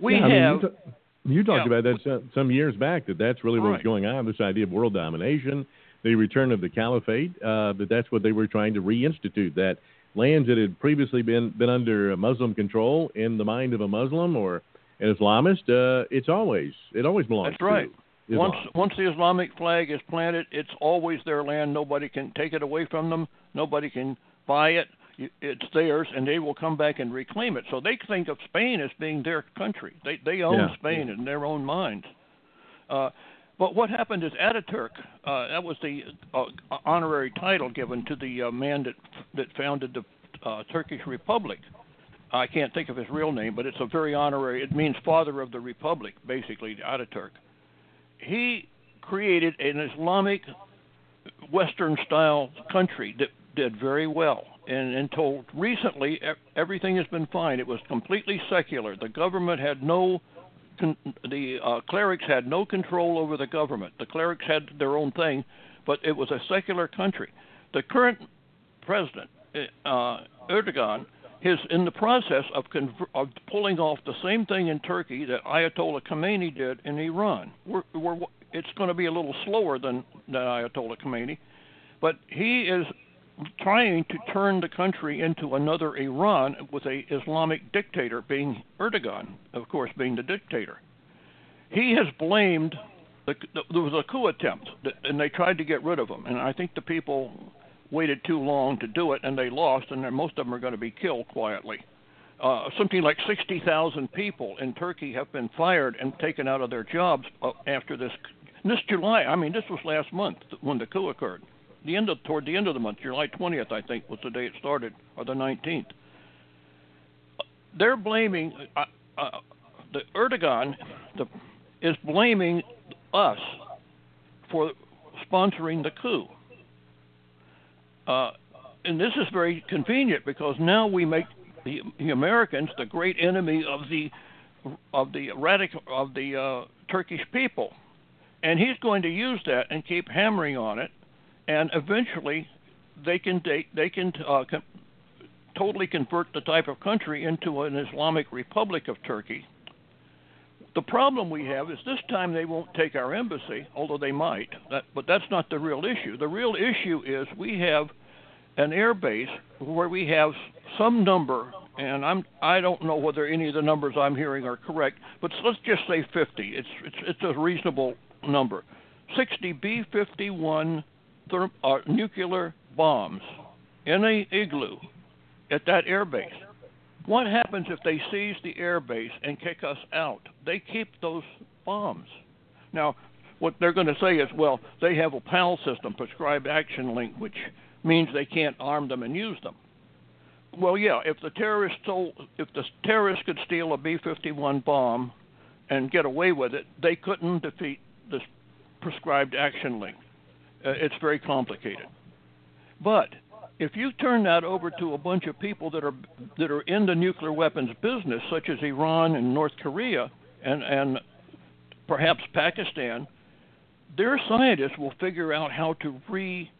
[SPEAKER 9] We
[SPEAKER 7] Yeah, I mean,
[SPEAKER 9] have
[SPEAKER 7] you, ta- you talked
[SPEAKER 9] yeah.
[SPEAKER 7] about that some, years back that that's really what was
[SPEAKER 9] Right.
[SPEAKER 7] going on. This idea of world domination, the return of the caliphate, uh, that that's what they were trying to reinstitute. That lands that had previously been been under Muslim control in the mind of a Muslim or an Islamist, uh, it's always it always belongs. To.
[SPEAKER 9] That's right.
[SPEAKER 7] To
[SPEAKER 9] once
[SPEAKER 7] Islam.
[SPEAKER 9] once the Islamic flag is planted, it's always their land. Nobody can take it away from them. Nobody can buy it. It's theirs, and they will come back and reclaim it. So they think of Spain as being their country. They they own
[SPEAKER 7] Yeah.
[SPEAKER 9] Spain in their own minds. Uh, but what happened is Ataturk. Uh, that was the uh, honorary title given to the uh, man that that founded the uh, Turkish Republic. I can't think of his real name, but it's a very honorary. It means father of the republic, basically, Ataturk. He created an Islamic Western style country that did very well. And until recently, everything has been fine. It was completely secular. The government had no, con- the uh, clerics had no control over the government. The clerics had their own thing, but it was a secular country. The current president, uh, Erdogan, is in the process of, conver- of pulling off the same thing in Turkey that Ayatollah Khomeini did in Iran. We're, we're, it's going to be a little slower than, than Ayatollah Khomeini, but he is trying to turn the country into another Iran with a Islamic dictator being Erdogan, of course, being the dictator. He has blamed the, the, there was a coup attempt, and they tried to get rid of him. And I think the people waited too long to do it, and they lost, and most of them are going to be killed quietly. Uh, something like 60,000 people in Turkey have been fired and taken out of their jobs uh, after this. This July, I mean, this was last month when the coup occurred. The end of toward the end of the month, July 20th, I think, was the day it started, or the 19th. They're blaming uh, uh, the Erdogan, the, is blaming us for sponsoring the coup. Uh, and this is very convenient because now we make the, the Americans the great enemy of the of the radical of the uh, Turkish people, and he's going to use that and keep hammering on it, and eventually they can they, they can uh, totally convert the type of country into an Islamic Republic of Turkey. The problem we have is this time they won't take our embassy, although they might. That, but that's not the real issue. The real issue is we have an air base where we have some number, and I'm I don't know whether any of the numbers I'm hearing are correct, but let's just say 50. It's it's it's a reasonable number. 60 B-51 therm, uh, nuclear bombs in a igloo at that air base. What happens if they seize the air base and kick us out? They keep those bombs. Now, what they're going to say is, well, they have a PAL system, prescribed action link, which means they can't arm them and use them. Well, yeah, if the terrorists stole, if the terrorists could steal a B-51 bomb and get away with it, they couldn't defeat this prescribed action link. Uh, it's very complicated. But if you turn that over to a bunch of people that are that are in the nuclear weapons business, such as Iran and North Korea and and perhaps Pakistan, their scientists will figure out how to re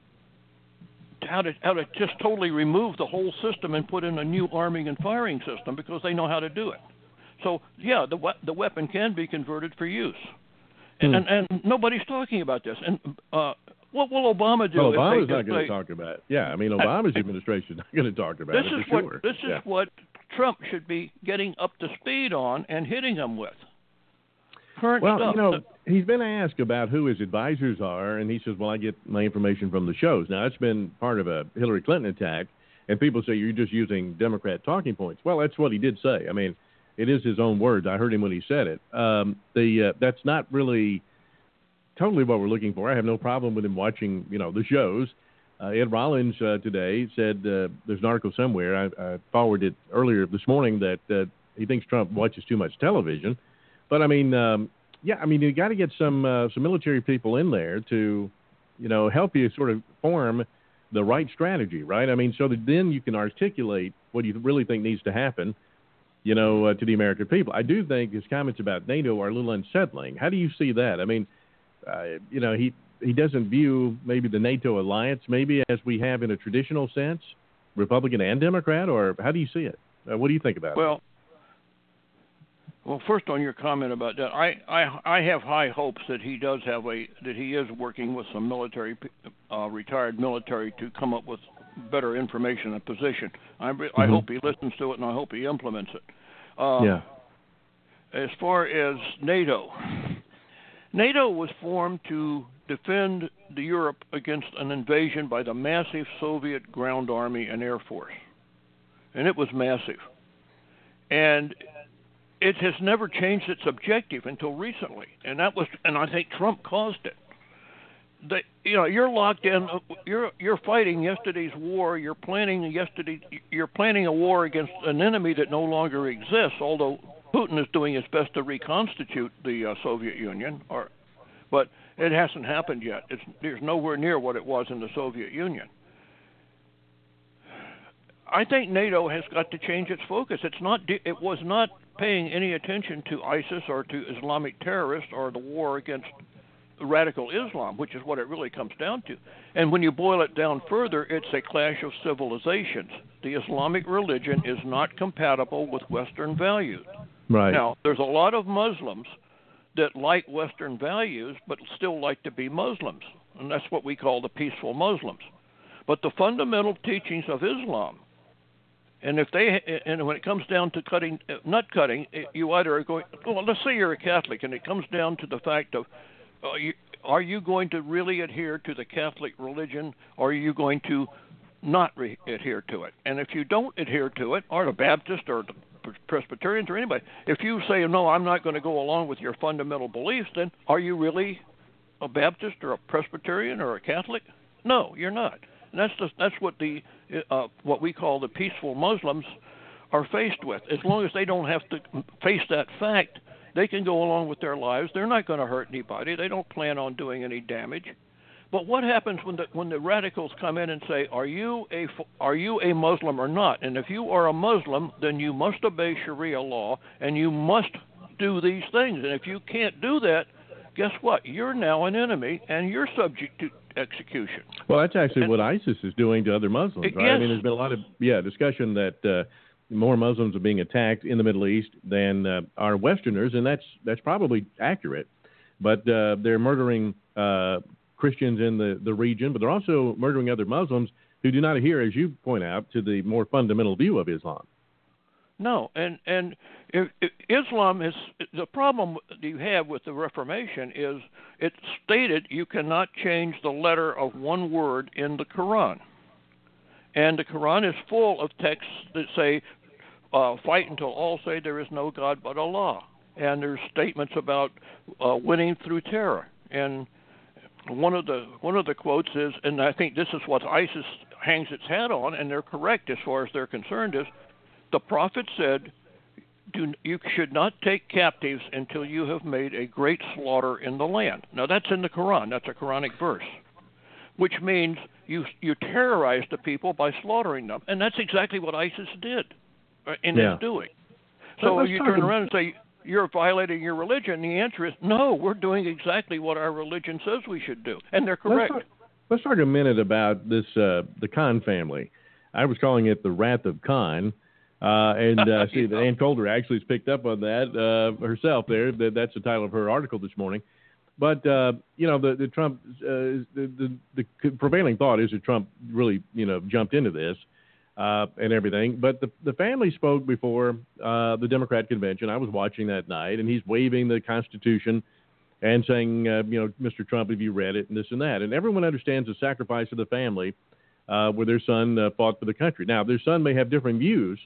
[SPEAKER 9] how to how to just totally remove the whole system and put in a new arming and firing system because they know how to do it. So yeah, the the weapon can be converted for use, and and, and nobody's talking about this. And uh, what will Obama do?
[SPEAKER 7] Well, Obama's not going to talk about it. Yeah, I mean, Obama's administration is not going to talk about
[SPEAKER 9] this
[SPEAKER 7] it
[SPEAKER 9] is what
[SPEAKER 7] sure.
[SPEAKER 9] this is
[SPEAKER 7] yeah.
[SPEAKER 9] what Trump should be getting up to speed on and hitting them with. Current
[SPEAKER 7] Well,
[SPEAKER 9] stuff.
[SPEAKER 7] you know, he's been asked about who his advisors are, and he says, "Well, I get my information from the shows." Now, that's been part of a Hillary Clinton attack, and people say you're just using Democrat talking points. Well, that's what he did say. I mean, it is his own words. I heard him when he said it. Um, the uh, that's not really totally what we're looking for. I have no problem with him watching, you know, the shows. Uh, Ed Rollins uh, today said uh, there's an article somewhere. I, I forwarded earlier this morning that uh, he thinks Trump watches too much television. But I mean, um, yeah, I mean, you got to get some uh, some military people in there to, you know, help you sort of form the right strategy, right? I mean, so that then you can articulate what you really think needs to happen, you know, uh, to the American people. I do think his comments about NATO are a little unsettling. How do you see that? I mean, uh, you know, he he doesn't view maybe the NATO alliance maybe as we have in a traditional sense, Republican and Democrat, or how do you see it? Uh, what do you think about it?
[SPEAKER 9] Well, well, first on your comment about that, I, I I have high hopes that he does have a that he is working with some military uh, retired military to come up with better information and position. I, I
[SPEAKER 7] Mhm.
[SPEAKER 9] hope he listens to it and I hope he implements it. Uh,
[SPEAKER 7] yeah.
[SPEAKER 9] As far as NATO, NATO was formed to defend Europe against an invasion by the massive Soviet ground army and air force, and it was massive. And it has never changed its objective until recently, and that was, and I think Trump caused it. You know, you're locked in. You're you're fighting yesterday's war. You're planning yesterday. You're planning a war against an enemy that no longer exists. Although Putin is doing his best to reconstitute the uh, Soviet Union, or, but it hasn't happened yet. It's there's nowhere near what it was in the Soviet Union. I think NATO has got to change its focus. It's not. It was not paying any attention to ISIS or to Islamic terrorists or the war against radical Islam, which is what it really comes down to. And when you boil it down further, it's a clash of civilizations. The Islamic religion is not compatible with Western values.
[SPEAKER 7] Right.
[SPEAKER 9] Now, there's a lot of Muslims that like Western values but still like to be Muslims, and that's what we call the peaceful Muslims. But the fundamental teachings of Islam, and if they and when it comes down to cutting nut cutting, you either are going. Well, let's say you're a Catholic, and it comes down to the fact of, uh, you, are you going to really adhere to the Catholic religion, or are you going to not re- adhere to it? And if you don't adhere to it, or the Baptist or the Presbyterians or anybody, if you say no, I'm not going to go along with your fundamental beliefs, then are you really a Baptist or a Presbyterian or a Catholic? No, you're not. And that's the, that's what the uh, what we call the peaceful Muslims are faced with. As long as they don't have to face that fact, they can go along with their lives. They're not going to hurt anybody. They don't plan on doing any damage. But what happens when the when the radicals come in and say, "Are you a are you a Muslim or not?" And if you are a Muslim, then you must obey Sharia law and you must do these things. And if you can't do that, guess what? You're now an enemy and you're subject to execution.
[SPEAKER 7] Well, that's actually what ISIS is doing to other Muslims, right?
[SPEAKER 9] Yes.
[SPEAKER 7] I mean, there's been a lot of yeah discussion that uh, more Muslims are being attacked in the Middle East than uh, are Westerners, and that's that's probably accurate. But uh, they're murdering uh, Christians in the, the region, but they're also murdering other Muslims who do not adhere, as you point out, to the more fundamental view of Islam.
[SPEAKER 9] No, and and if, if Islam is the problem you have with the Reformation is it stated you cannot change the letter of one word in the Quran, and the Quran is full of texts that say, uh, "Fight until all say there is no God but Allah," and there's statements about uh, winning through terror. And one of the one of the quotes is, and I think this is what ISIS hangs its hat on, and they're correct as far as they're concerned, is the prophet said, Do, You should not take captives until you have made a great slaughter in the land. Now, that's in the Quran, that's a Quranic verse, which means you, you terrorize the people by slaughtering them. And that's exactly what ISIS did uh, in
[SPEAKER 7] Yeah.
[SPEAKER 9] its doing. So you turn around and say, you're violating your religion. The answer is no. We're doing exactly what our religion says we should do, and they're correct.
[SPEAKER 7] Let's talk, let's talk a minute about this uh, the Khan family. I was calling it the Wrath of Khan. Uh, and uh, <laughs> see, that Ann Coulter actually has picked up on that uh, herself. There, that, that's the title of her article this morning. But uh, you know, the the Trump uh, the, the the prevailing thought is that Trump really you know jumped into this uh, and everything. But the the family spoke before uh, the Democrat convention. I was watching that night, and he's waving the Constitution and saying, uh, you know, Mr. Trump, have you read it and this and that? And everyone understands the sacrifice of the family uh, where their son uh, fought for the country. Now, their son may have different views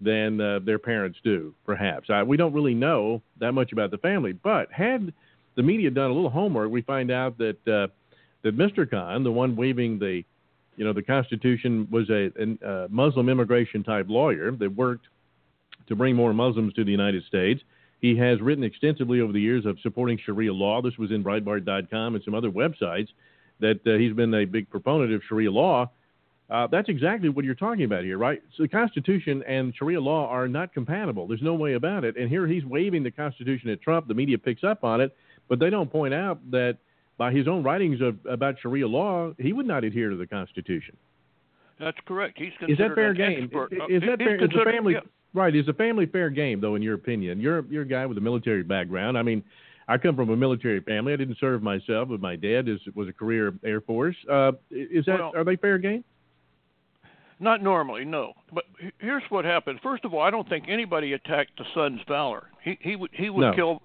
[SPEAKER 7] than uh, their parents do, perhaps. Uh, we don't really know that much about the family, but had the media done a little homework, we find out that that Mr. Khan, the one waving the, you know, the Constitution, was a, a uh, Muslim immigration type lawyer that worked to bring more Muslims to the United States. He has written extensively over the years of supporting Sharia law. This was in Breitbart.com and some other websites that uh, he's been a big proponent of Sharia law. Uh, that's exactly what you're talking about here, right? So the Constitution and Sharia law are not compatible. There's no way about it. And here he's waving the Constitution at Trump. The media picks up on it, but they don't point out that by his own writings of, about Sharia law, he would not adhere to the Constitution.
[SPEAKER 9] That's correct. He's
[SPEAKER 7] Is that fair game?
[SPEAKER 9] expert.
[SPEAKER 7] Is, is that fair? Is the family
[SPEAKER 9] yeah.
[SPEAKER 7] right? Is the family fair game though, in your opinion? You're you're a guy with a military background. I mean, I come from a military family. I didn't serve myself, but my dad is was a career Air Force. Uh, is that
[SPEAKER 9] Well-
[SPEAKER 7] are they fair game?
[SPEAKER 9] Not normally, no. But here's what happened. First of all, I don't think anybody attacked the son's valor. He he would he was
[SPEAKER 7] No.
[SPEAKER 9] killed.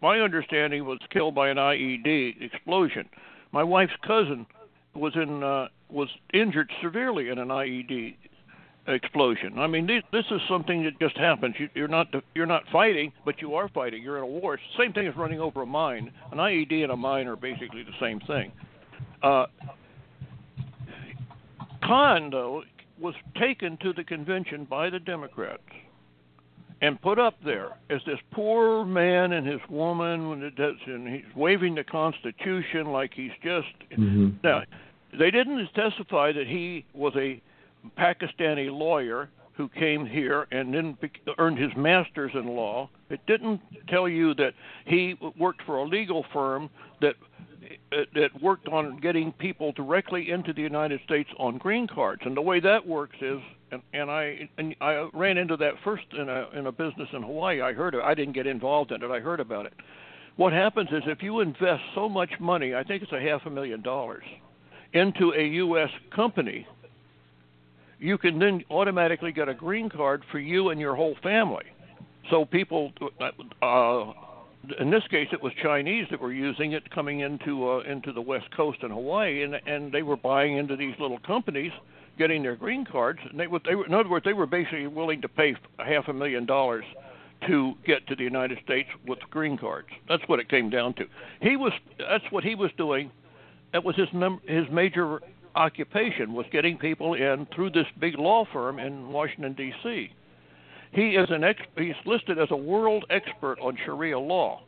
[SPEAKER 9] My understanding was killed by an IED explosion. My wife's cousin was in uh, was injured severely in an IED explosion. I mean, this, this is something that just happens. You, you're not you're not fighting, but you are fighting. You're in a war. Same thing as running over a mine. An IED and a mine are basically the same thing. Uh, Khan, though, was taken to the convention by the Democrats and put up there as this poor man and his woman when it does, and he's waving the Constitution like he's just mm-hmm. now. They didn't testify that he was a Pakistani lawyer who came here and then earned his master's in law. It didn't tell you that he worked for a legal firm that that worked on getting people directly into the United States on green cards. And the way that works is, and, and I and I ran into that first in a in a business in Hawaii. I heard it. I didn't get involved in it. I heard about it. What happens is if you invest so much money, I think it's a half a million dollars, into a U.S. company, you can then automatically get a green card for you and your whole family. So people, uh, in this case, it was Chinese that were using it coming into uh, into the West Coast and Hawaii, and and they were buying into these little companies, getting their green cards. And they they were in other words, they were basically willing to pay half a million dollars to get to the United States with green cards. That's what it came down to. He was that's what he was doing. That was his num- his major occupation was getting people in through this big law firm in Washington D.C. He is an ex- he's listed as a world expert on Sharia law,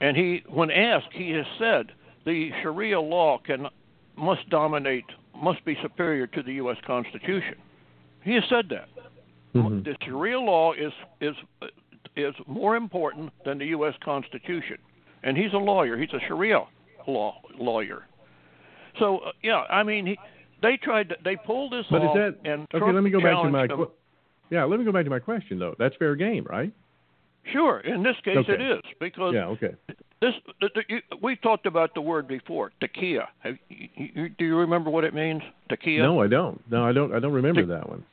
[SPEAKER 9] and he, when asked, he has said the Sharia law can must dominate, must be superior to the U.S. Constitution. He has said that
[SPEAKER 7] Mhm.
[SPEAKER 9] the Sharia law is is is more important than the U.S. Constitution, and he's a lawyer. He's a Sharia law lawyer. So uh, yeah, I mean, he, they tried. To, they pulled this
[SPEAKER 7] But is that
[SPEAKER 9] and
[SPEAKER 7] okay?
[SPEAKER 9] Trump
[SPEAKER 7] Let me go back to my
[SPEAKER 9] them.
[SPEAKER 7] yeah. Let me go back to my question though. That's fair game, right?
[SPEAKER 9] Sure, in this case
[SPEAKER 7] Okay.
[SPEAKER 9] it is because
[SPEAKER 7] Yeah. Okay.
[SPEAKER 9] This. The, the, you, we talked about the word before, taqiya. Have, you, you, do you remember what it means? Taqiya.
[SPEAKER 7] No, I don't. No, I don't. I don't remember that one.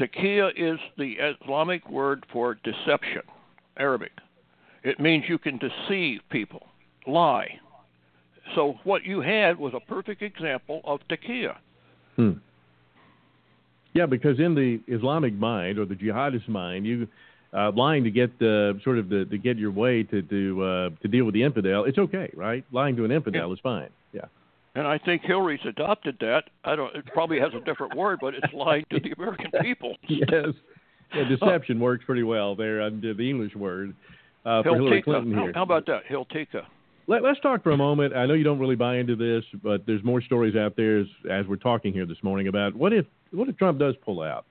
[SPEAKER 9] Taqiya is the Islamic word for deception, Arabic. It means you can deceive people, lie. So what you had was a perfect example of taqiya.
[SPEAKER 7] Hmm. Yeah, because in the Islamic mind or the jihadist mind, you uh, lying to get uh, sort of the, to get your way to to uh, to deal with the infidel, it's okay, right? Lying to an infidel is fine. Yeah.
[SPEAKER 9] And I think Hillary's adopted that. I don't. It probably has a different word, but it's lying to the American <laughs> people.
[SPEAKER 7] yes. Yeah, deception works pretty well there under the English word uh, for Hillary. Clinton
[SPEAKER 9] How,
[SPEAKER 7] here.
[SPEAKER 9] how about that, Hiltika?
[SPEAKER 7] Let, let's talk for a moment. I know you don't really buy into this, but there's more stories out there as, as we're talking here this morning about what if what if Trump does pull out?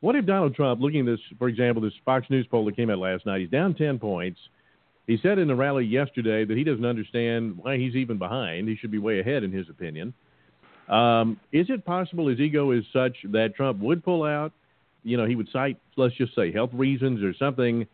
[SPEAKER 7] What if Donald Trump, looking at this, for example, this Fox News poll that came out last night, he's down 10 points. He said in the rally yesterday that he doesn't understand why he's even behind. He should be way ahead, in his opinion. Um, is it possible his ego is such that Trump would pull out? You know, he would cite, let's just say, health reasons or something.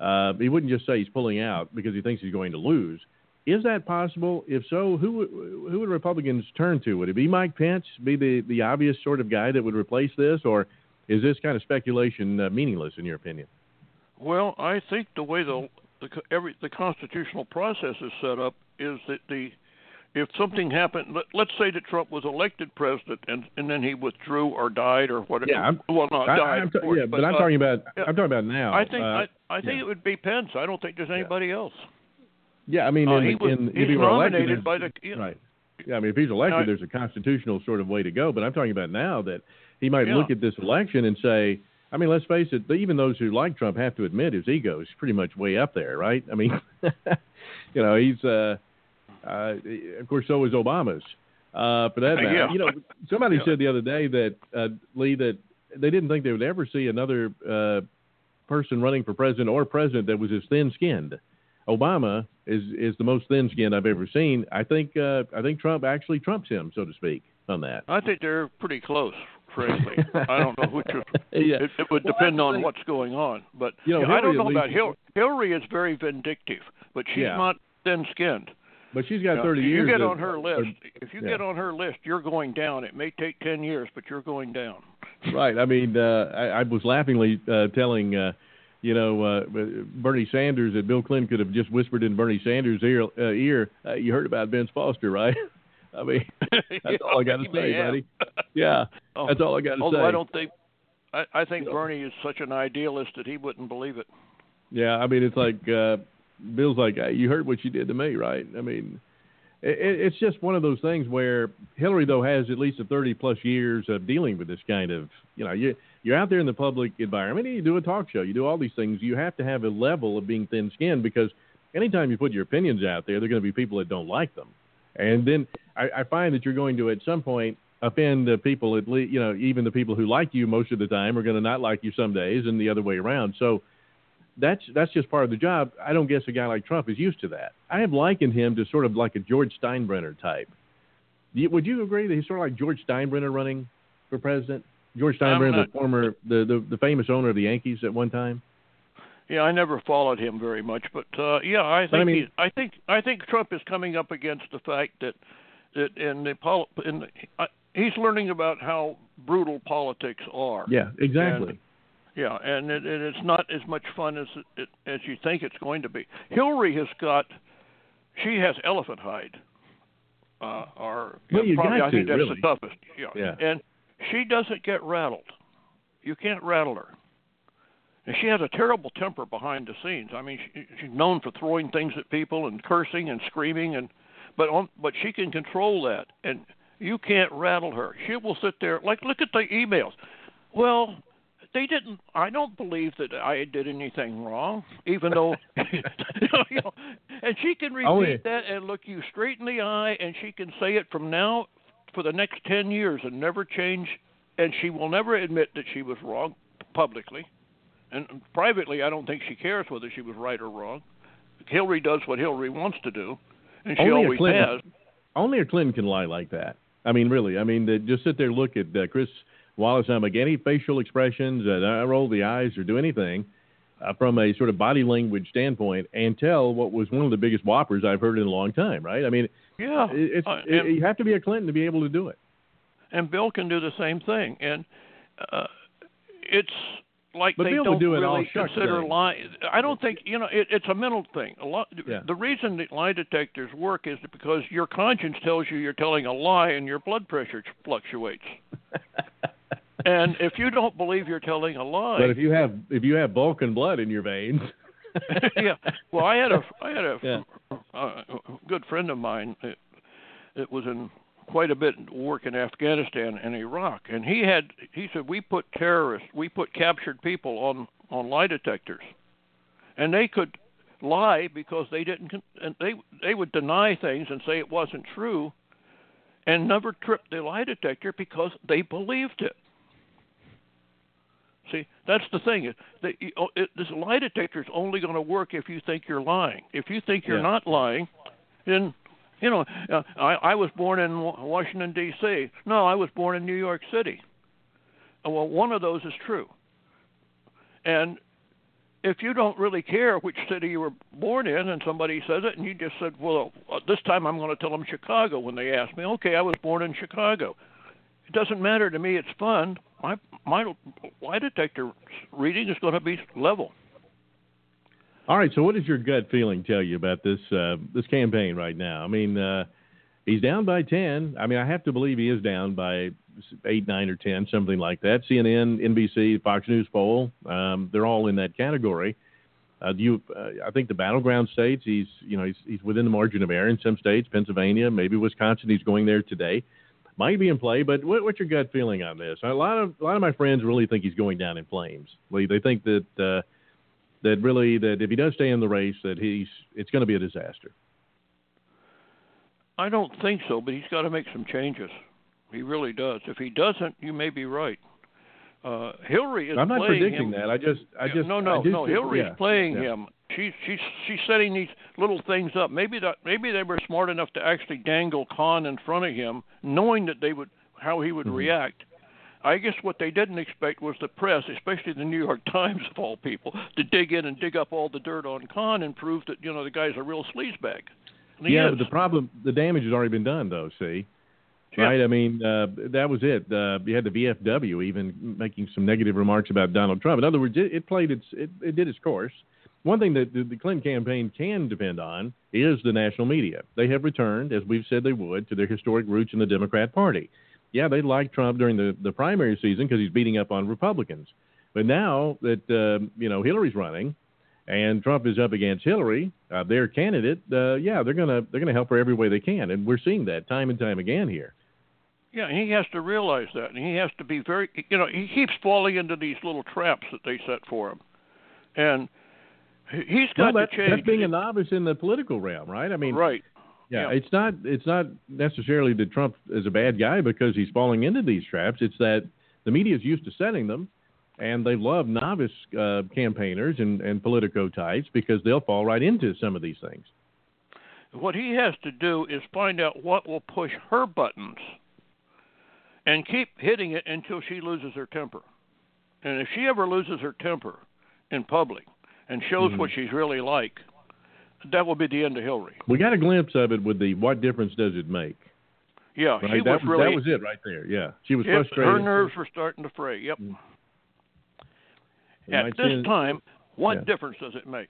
[SPEAKER 7] Uh, he wouldn't just say he's pulling out because he thinks he's going to lose. Is that possible? If so, who who would Republicans turn to? Would it be Mike Pence, be the the obvious sort of guy that would replace this, or is this kind of speculation uh, meaningless in your opinion?
[SPEAKER 9] Well, I think the way the the every the constitutional process is set up is that the if something happened, let, let's say that Trump was elected president and and then he withdrew or died or whatever.
[SPEAKER 7] Yeah, I'm-
[SPEAKER 9] well, not
[SPEAKER 7] I,
[SPEAKER 9] died.
[SPEAKER 7] Ta-
[SPEAKER 9] course,
[SPEAKER 7] yeah, but, I'm
[SPEAKER 9] uh,
[SPEAKER 7] talking about
[SPEAKER 9] yeah.
[SPEAKER 7] I'm talking about now.
[SPEAKER 9] I think
[SPEAKER 7] Uh,
[SPEAKER 9] I, I think
[SPEAKER 7] yeah.
[SPEAKER 9] it would be Pence. I don't think there's anybody else.
[SPEAKER 7] yeah, I mean,
[SPEAKER 9] Uh,
[SPEAKER 7] in,
[SPEAKER 9] he was,
[SPEAKER 7] in,
[SPEAKER 9] he's
[SPEAKER 7] were elected,
[SPEAKER 9] nominated by the you know,
[SPEAKER 7] right. Yeah, I mean, if he's elected,
[SPEAKER 9] Now,
[SPEAKER 7] there's a constitutional sort of way to go. But I'm talking about now that he might
[SPEAKER 9] Yeah.
[SPEAKER 7] look at this election and say, I mean, let's face it, even those who like Trump have to admit his ego is pretty much way up there, right? I mean, <laughs> you know, he's, uh, uh, of course, so is Obama's. Uh, for that <laughs> matter,
[SPEAKER 9] Yeah.
[SPEAKER 7] you know, somebody
[SPEAKER 9] Yeah.
[SPEAKER 7] said the other day that uh, Lee that they didn't think they would ever see another uh, person running for president or president that was as thin-skinned. Obama is is the most thin-skinned I've ever seen. I think uh, I think Trump actually trumps him, so to speak, on that.
[SPEAKER 9] I think they're pretty close. Frankly, <laughs> I don't know which. Is, <laughs>
[SPEAKER 7] Yeah.
[SPEAKER 9] it, it would
[SPEAKER 7] Well,
[SPEAKER 9] depend on
[SPEAKER 7] the
[SPEAKER 9] what's going on, but
[SPEAKER 7] You know,
[SPEAKER 9] yeah, I don't know about Hillary. Hillary is very vindictive, but she's
[SPEAKER 7] Yeah.
[SPEAKER 9] not. thin-skinned.
[SPEAKER 7] But she's got
[SPEAKER 9] You know,
[SPEAKER 7] 30
[SPEAKER 9] if
[SPEAKER 7] years.
[SPEAKER 9] You get
[SPEAKER 7] of-
[SPEAKER 9] on her list. If you
[SPEAKER 7] yeah.
[SPEAKER 9] get on her list, you're going down. It may take ten years, but you're going down.
[SPEAKER 7] Right. I mean, uh, I, I was laughingly uh, telling, uh, you know, uh, Bernie Sanders that Bill Clinton could have just whispered in Bernie Sanders' ear. Uh, ear uh, you heard about Vince Foster, right? <laughs> I mean, <laughs> that's all I got to say, buddy. Yeah, <laughs>
[SPEAKER 9] Oh,
[SPEAKER 7] that's all I got to say. Although.
[SPEAKER 9] I don't think, I, I think Bernie is such an idealist that he wouldn't believe it.
[SPEAKER 7] Yeah, I mean, it's like uh, Bill's like, hey, you heard what she did to me, right? I mean, it, it's just one of those things where Hillary, though, has at least a 30 plus years of dealing with this kind of, you know, you you're out there in the public environment, and you do a talk show, you do all these things. You have to have a level of being thin-skinned because anytime you put your opinions out there, there are going to be people that don't like them, and then I, I find that you're going to at some point offend the people at least, you know, even the people who like you most of the time are going to not like you some days, and the other way around. So that's that's just part of the job. I don't guess a guy like Trump is used to that. I have likened him to sort of like a George Steinbrenner type. Would you agree that he's sort of like George Steinbrenner running for president? George Steinbrenner,
[SPEAKER 9] not-
[SPEAKER 7] the former, the, the the famous owner of the Yankees at one time.
[SPEAKER 9] Yeah, I never followed him very much, but uh yeah, I think
[SPEAKER 7] But I mean-
[SPEAKER 9] I think I think Trump is coming up against the fact that that in the pol in the, uh, he's learning about how brutal politics are.
[SPEAKER 7] Yeah, exactly.
[SPEAKER 9] And- Yeah, and it, and it's not as much fun as it, as you think it's going to be. Hillary has got, she has elephant hide. Uh, or
[SPEAKER 7] Well, you
[SPEAKER 9] probably
[SPEAKER 7] got
[SPEAKER 9] I think
[SPEAKER 7] to,
[SPEAKER 9] that's
[SPEAKER 7] really.
[SPEAKER 9] the toughest. Yeah.
[SPEAKER 7] Yeah.
[SPEAKER 9] and she doesn't get rattled. You can't rattle her. And she has a terrible temper behind the scenes. I mean, she, she's known for throwing things at people and cursing and screaming, and but on, but she can control that, and you can't rattle her. She will sit there like look at the emails. Well, they didn't. I don't believe that I did anything wrong, even though, <laughs> <laughs> you know, and she can repeat
[SPEAKER 7] Oh, yeah.
[SPEAKER 9] that and look you straight in the eye, and she can say it from now for the next ten years and never change. And she will never admit that she was wrong publicly, and privately, I don't think she cares whether she was right or wrong. Hillary does what Hillary wants to do, and she
[SPEAKER 7] Only a
[SPEAKER 9] always
[SPEAKER 7] Clinton.
[SPEAKER 9] has.
[SPEAKER 7] Only a Clinton can lie like that. I mean, really. I mean, to just sit there, look at uh, Chris Wallace, not make any facial expressions, uh, not roll the eyes, or do anything uh, from a sort of body language standpoint, and tell what was one of the biggest whoppers I've heard in a long time. Right? I mean,
[SPEAKER 9] Yeah,
[SPEAKER 7] it's
[SPEAKER 9] Uh,
[SPEAKER 7] it, you have to be a Clinton to be able to do it.
[SPEAKER 9] and Bill can do the same thing. And uh, it's like
[SPEAKER 7] But
[SPEAKER 9] they
[SPEAKER 7] Bill
[SPEAKER 9] don't
[SPEAKER 7] do
[SPEAKER 9] really consider
[SPEAKER 7] thing.
[SPEAKER 9] lying. I don't think you know it, it's a mental thing. A lot.
[SPEAKER 7] Yeah.
[SPEAKER 9] The reason that lie detectors work is because your conscience tells you you're telling a lie, and your blood pressure fluctuates. <laughs> and if you don't believe you're telling a lie,
[SPEAKER 7] But if you have if you have Vulcan blood in your veins, <laughs>
[SPEAKER 9] yeah. Well, I had a I had a, <laughs>
[SPEAKER 7] Yeah.
[SPEAKER 9] uh, good friend of mine. It, it was in quite a bit work in Afghanistan and Iraq, and he had he said we put terrorists, we put captured people on on lie detectors, and they could lie because they didn't and they they would deny things and say it wasn't true, and never trip the lie detector because they believed it. See, that's the thing. It, the, it, this lie detector is only going to work if you think you're lying. If you think you're
[SPEAKER 7] Yeah.
[SPEAKER 9] not lying, then you know. Uh, I, I was born in Washington D.C. No, I was born in New York City. Uh, Well, one of those is true. And if you don't really care which city you were born in, and somebody says it, and you just said, "Well, uh, this time I'm going to tell them Chicago," when they ask me, "Okay, I was born in Chicago." It doesn't matter to me. It's fun. My my lie detector reading is going to be level.
[SPEAKER 7] All right. So, what does your gut feeling tell you about this uh, this campaign right now? I mean, uh, he's down by ten. I mean, I have to believe he is down by eight, nine, or ten, something like that. CNN, NBC, Fox News poll, um, they're all in that category. Uh, you, uh, I think the battleground states, he's you know he's he's within the margin of error in some states, Pennsylvania, maybe Wisconsin. He's going there today. Might be in play, but what, what's your gut feeling on this? A lot of a lot of my friends really think he's going down in flames. They think that. Uh, that really that if he does stay in the race that he's it's going to be a disaster.
[SPEAKER 9] I don't think so, but he's got to make some changes. He really does. If he doesn't, you may be right. Uh, Hillary is playing him.
[SPEAKER 7] I'm not predicting
[SPEAKER 9] him.
[SPEAKER 7] that. I just I just
[SPEAKER 9] no no no. Hillary's
[SPEAKER 7] yeah,
[SPEAKER 9] playing
[SPEAKER 7] yeah.
[SPEAKER 9] him. She's she's she's setting these little things up. Maybe that maybe they were smart enough to actually dangle Khan in front of him, knowing that they would how he would
[SPEAKER 7] Mhm.
[SPEAKER 9] react. I guess what they didn't expect was the press, especially the New York <laughs> Times of all people, to dig in and dig up all the dirt on Khan and prove that you know the guy's a real sleazebag.
[SPEAKER 7] Yeah,
[SPEAKER 9] is.
[SPEAKER 7] but the problem, the damage has already been done, though. See,
[SPEAKER 9] Yeah.
[SPEAKER 7] right? I mean, uh, that was it. Uh, you had the VFW even making some negative remarks about Donald Trump. In other words, it, it played its, it, it did its course. One thing that the, Clinton campaign can depend on is the national media. They have returned, as we've said they would, to their historic roots in the Democrat Party. Yeah, they liked Trump during the, the primary season because he's beating up on Republicans. But now that uh, you know Hillary's running, and Trump is up against Hillary, uh, their candidate, uh, yeah, they're gonna they're gonna help her every way they can, and we're seeing that time and time again here.
[SPEAKER 9] Yeah, he has to realize that, and he has to be very. You know, he keeps falling into these little traps that they set for him, and he- he's
[SPEAKER 7] Well,
[SPEAKER 9] got
[SPEAKER 7] that,
[SPEAKER 9] to change.
[SPEAKER 7] that's being a novice in the political realm, right? I mean,
[SPEAKER 9] right.
[SPEAKER 7] yeah,
[SPEAKER 9] yeah.
[SPEAKER 7] it's not it's not necessarily that Trump is a bad guy because he's falling into these traps. It's that the media is used to setting them, and they love novice uh, campaigners and and politico types because they'll fall right into some of these things.
[SPEAKER 9] What he has to do is find out what will push her buttons, and keep hitting it until she loses her temper. And if she ever loses her temper in public and shows what
[SPEAKER 7] Mm-hmm.
[SPEAKER 9] she's really like, that will be the end of Hillary.
[SPEAKER 7] We got a glimpse of it with the "What difference does it make?"
[SPEAKER 9] Yeah,
[SPEAKER 7] Right?
[SPEAKER 9] she
[SPEAKER 7] that
[SPEAKER 9] was really.
[SPEAKER 7] that was it right there. Yeah, she was frustrated.
[SPEAKER 9] her nerves were starting to fray. Yep.
[SPEAKER 7] We
[SPEAKER 9] At this
[SPEAKER 7] it-
[SPEAKER 9] time, what
[SPEAKER 7] yeah.
[SPEAKER 9] difference does it make?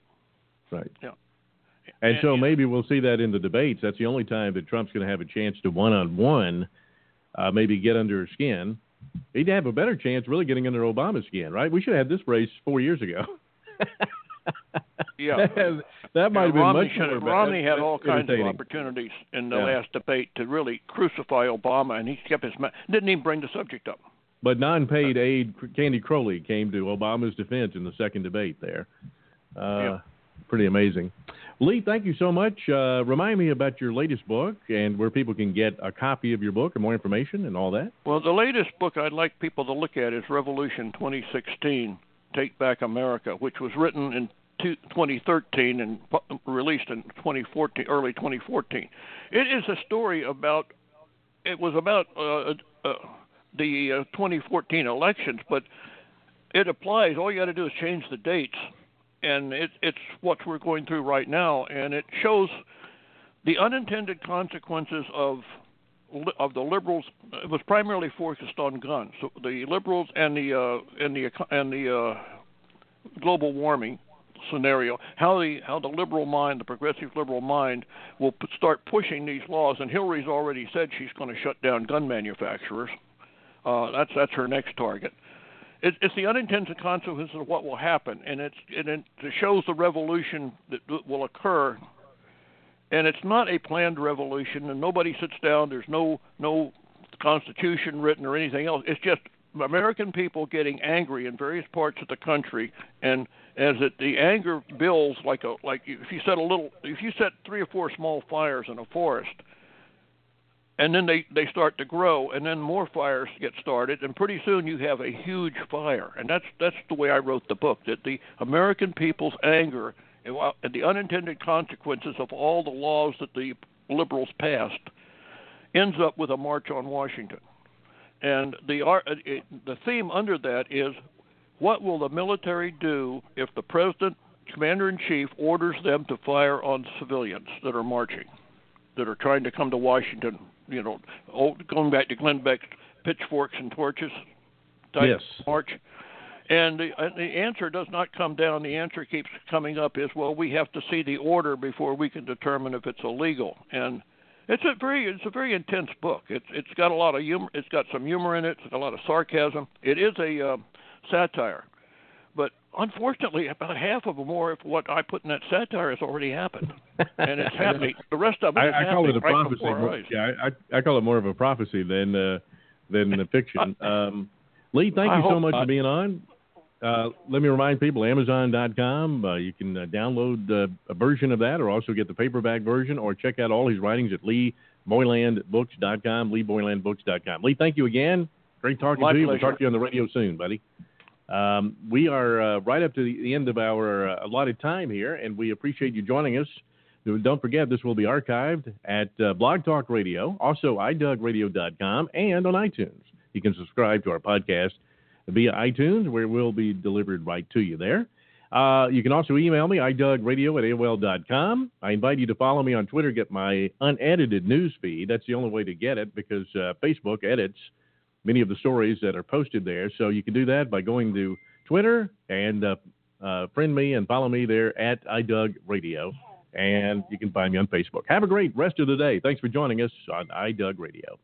[SPEAKER 7] Right.
[SPEAKER 9] Yeah.
[SPEAKER 7] And,
[SPEAKER 9] And-
[SPEAKER 7] so
[SPEAKER 9] and-
[SPEAKER 7] maybe we'll see that in the debates. That's the only time that Trump's going to have a chance to one on one, maybe get under her skin. He'd have a better chance really getting under Obama's skin, right? We should have had this race four years ago. <laughs>
[SPEAKER 9] Yeah.
[SPEAKER 7] that, might
[SPEAKER 9] Yeah,
[SPEAKER 7] have been
[SPEAKER 9] Romney
[SPEAKER 7] much
[SPEAKER 9] should-
[SPEAKER 7] more.
[SPEAKER 9] Romney had all kinds of opportunities in the
[SPEAKER 7] Yeah.
[SPEAKER 9] last debate to really crucify Obama, and he kept his mouth. Didn't even bring the subject up.
[SPEAKER 7] But non-paid aide Candy Crowley came to Obama's defense in the second debate there. Uh,
[SPEAKER 9] Yeah.
[SPEAKER 7] Pretty amazing. Lee, thank you so much. Uh, remind me about your latest book and where people can get a copy of your book and more information and all that.
[SPEAKER 9] Well, the latest book I'd like people to look at is Revolution 2016: Take Back America, which was written in 2013 and released in 2014, early 2014. It is a story about. It was about uh, uh, the uh, 2014 elections, but it applies. All you got to do is change the dates, and it, it's what we're going through right now, and it shows the unintended consequences of of the liberals. It was primarily focused on guns. So the liberals and the uh, and the and the uh, global warming scenario, how the how the liberal mind, the progressive liberal mind, will start pushing these laws. And Hillary's already said she's going to shut down gun manufacturers. Uh, that's that's her next target. It, it's the unintended consequences of what will happen, and it's and it shows the revolution that will occur. And it's not a planned revolution, and nobody sits down. There's no no constitution written or anything else. It's just American people getting angry in various parts of the country, and as it the anger builds like a like if you set a little if you set three or four small fires in a forest, and then they they start to grow, and then more fires get started, and pretty soon you have a huge fire, and that's that's the way I wrote the book that the American people's anger and the unintended consequences of all the laws that the liberals passed ends up with a march on Washington. And the uh, the theme under that is what will the military do if the president, commander in chief, orders them to fire on civilians that are marching, that are trying to come to Washington? You know, old, going back to Glenn Beck's pitchforks and torches type
[SPEAKER 7] Yes.
[SPEAKER 9] march. And the, and the answer does not come down. The answer keeps coming up is, well, we have to see the order before we can determine if it's illegal. And it's a very it's a very intense book. It's it's got a lot of humor. It's got some humor in it. It's got a lot of sarcasm. It is a uh, satire, but unfortunately, about half of more of what I put in that satire has already happened, and it's <laughs> happening. The rest of it
[SPEAKER 7] I, I call it a
[SPEAKER 9] right
[SPEAKER 7] prophecy. more- Yeah, I, I, call it more of a prophecy than uh, than a fiction. <laughs> Um, Lee, thank
[SPEAKER 9] I
[SPEAKER 7] you so much for being on. Uh, let me remind people, Amazon.com. Uh, you can uh, download uh, a version of that, or also get the paperback version, or check out all his writings at LeeBoylandBooks.com. LeeBoylandBooks.com. Lee, thank you again. Great talking
[SPEAKER 9] My
[SPEAKER 7] to you. We'll talk to you on the radio soon, buddy. Um, we are uh, right up to the, the end of our uh, allotted time here, and we appreciate you joining us. Don't forget, this will be archived at uh, Blog Talk Radio, also iDougRadio.com, and on iTunes. You can subscribe to our podcast via iTunes, where it will be delivered right to you there. Uh, you can also email me, iDougRadio at AOL.com. I invite you to follow me on Twitter, get my unedited news feed. That's the only way to get it because uh, Facebook edits many of the stories that are posted there. So you can do that by going to Twitter and uh, uh, friend me and follow me there at iDougRadio. And you can find me on Facebook. Have a great rest of the day. Thanks for joining us on iDoug Radio.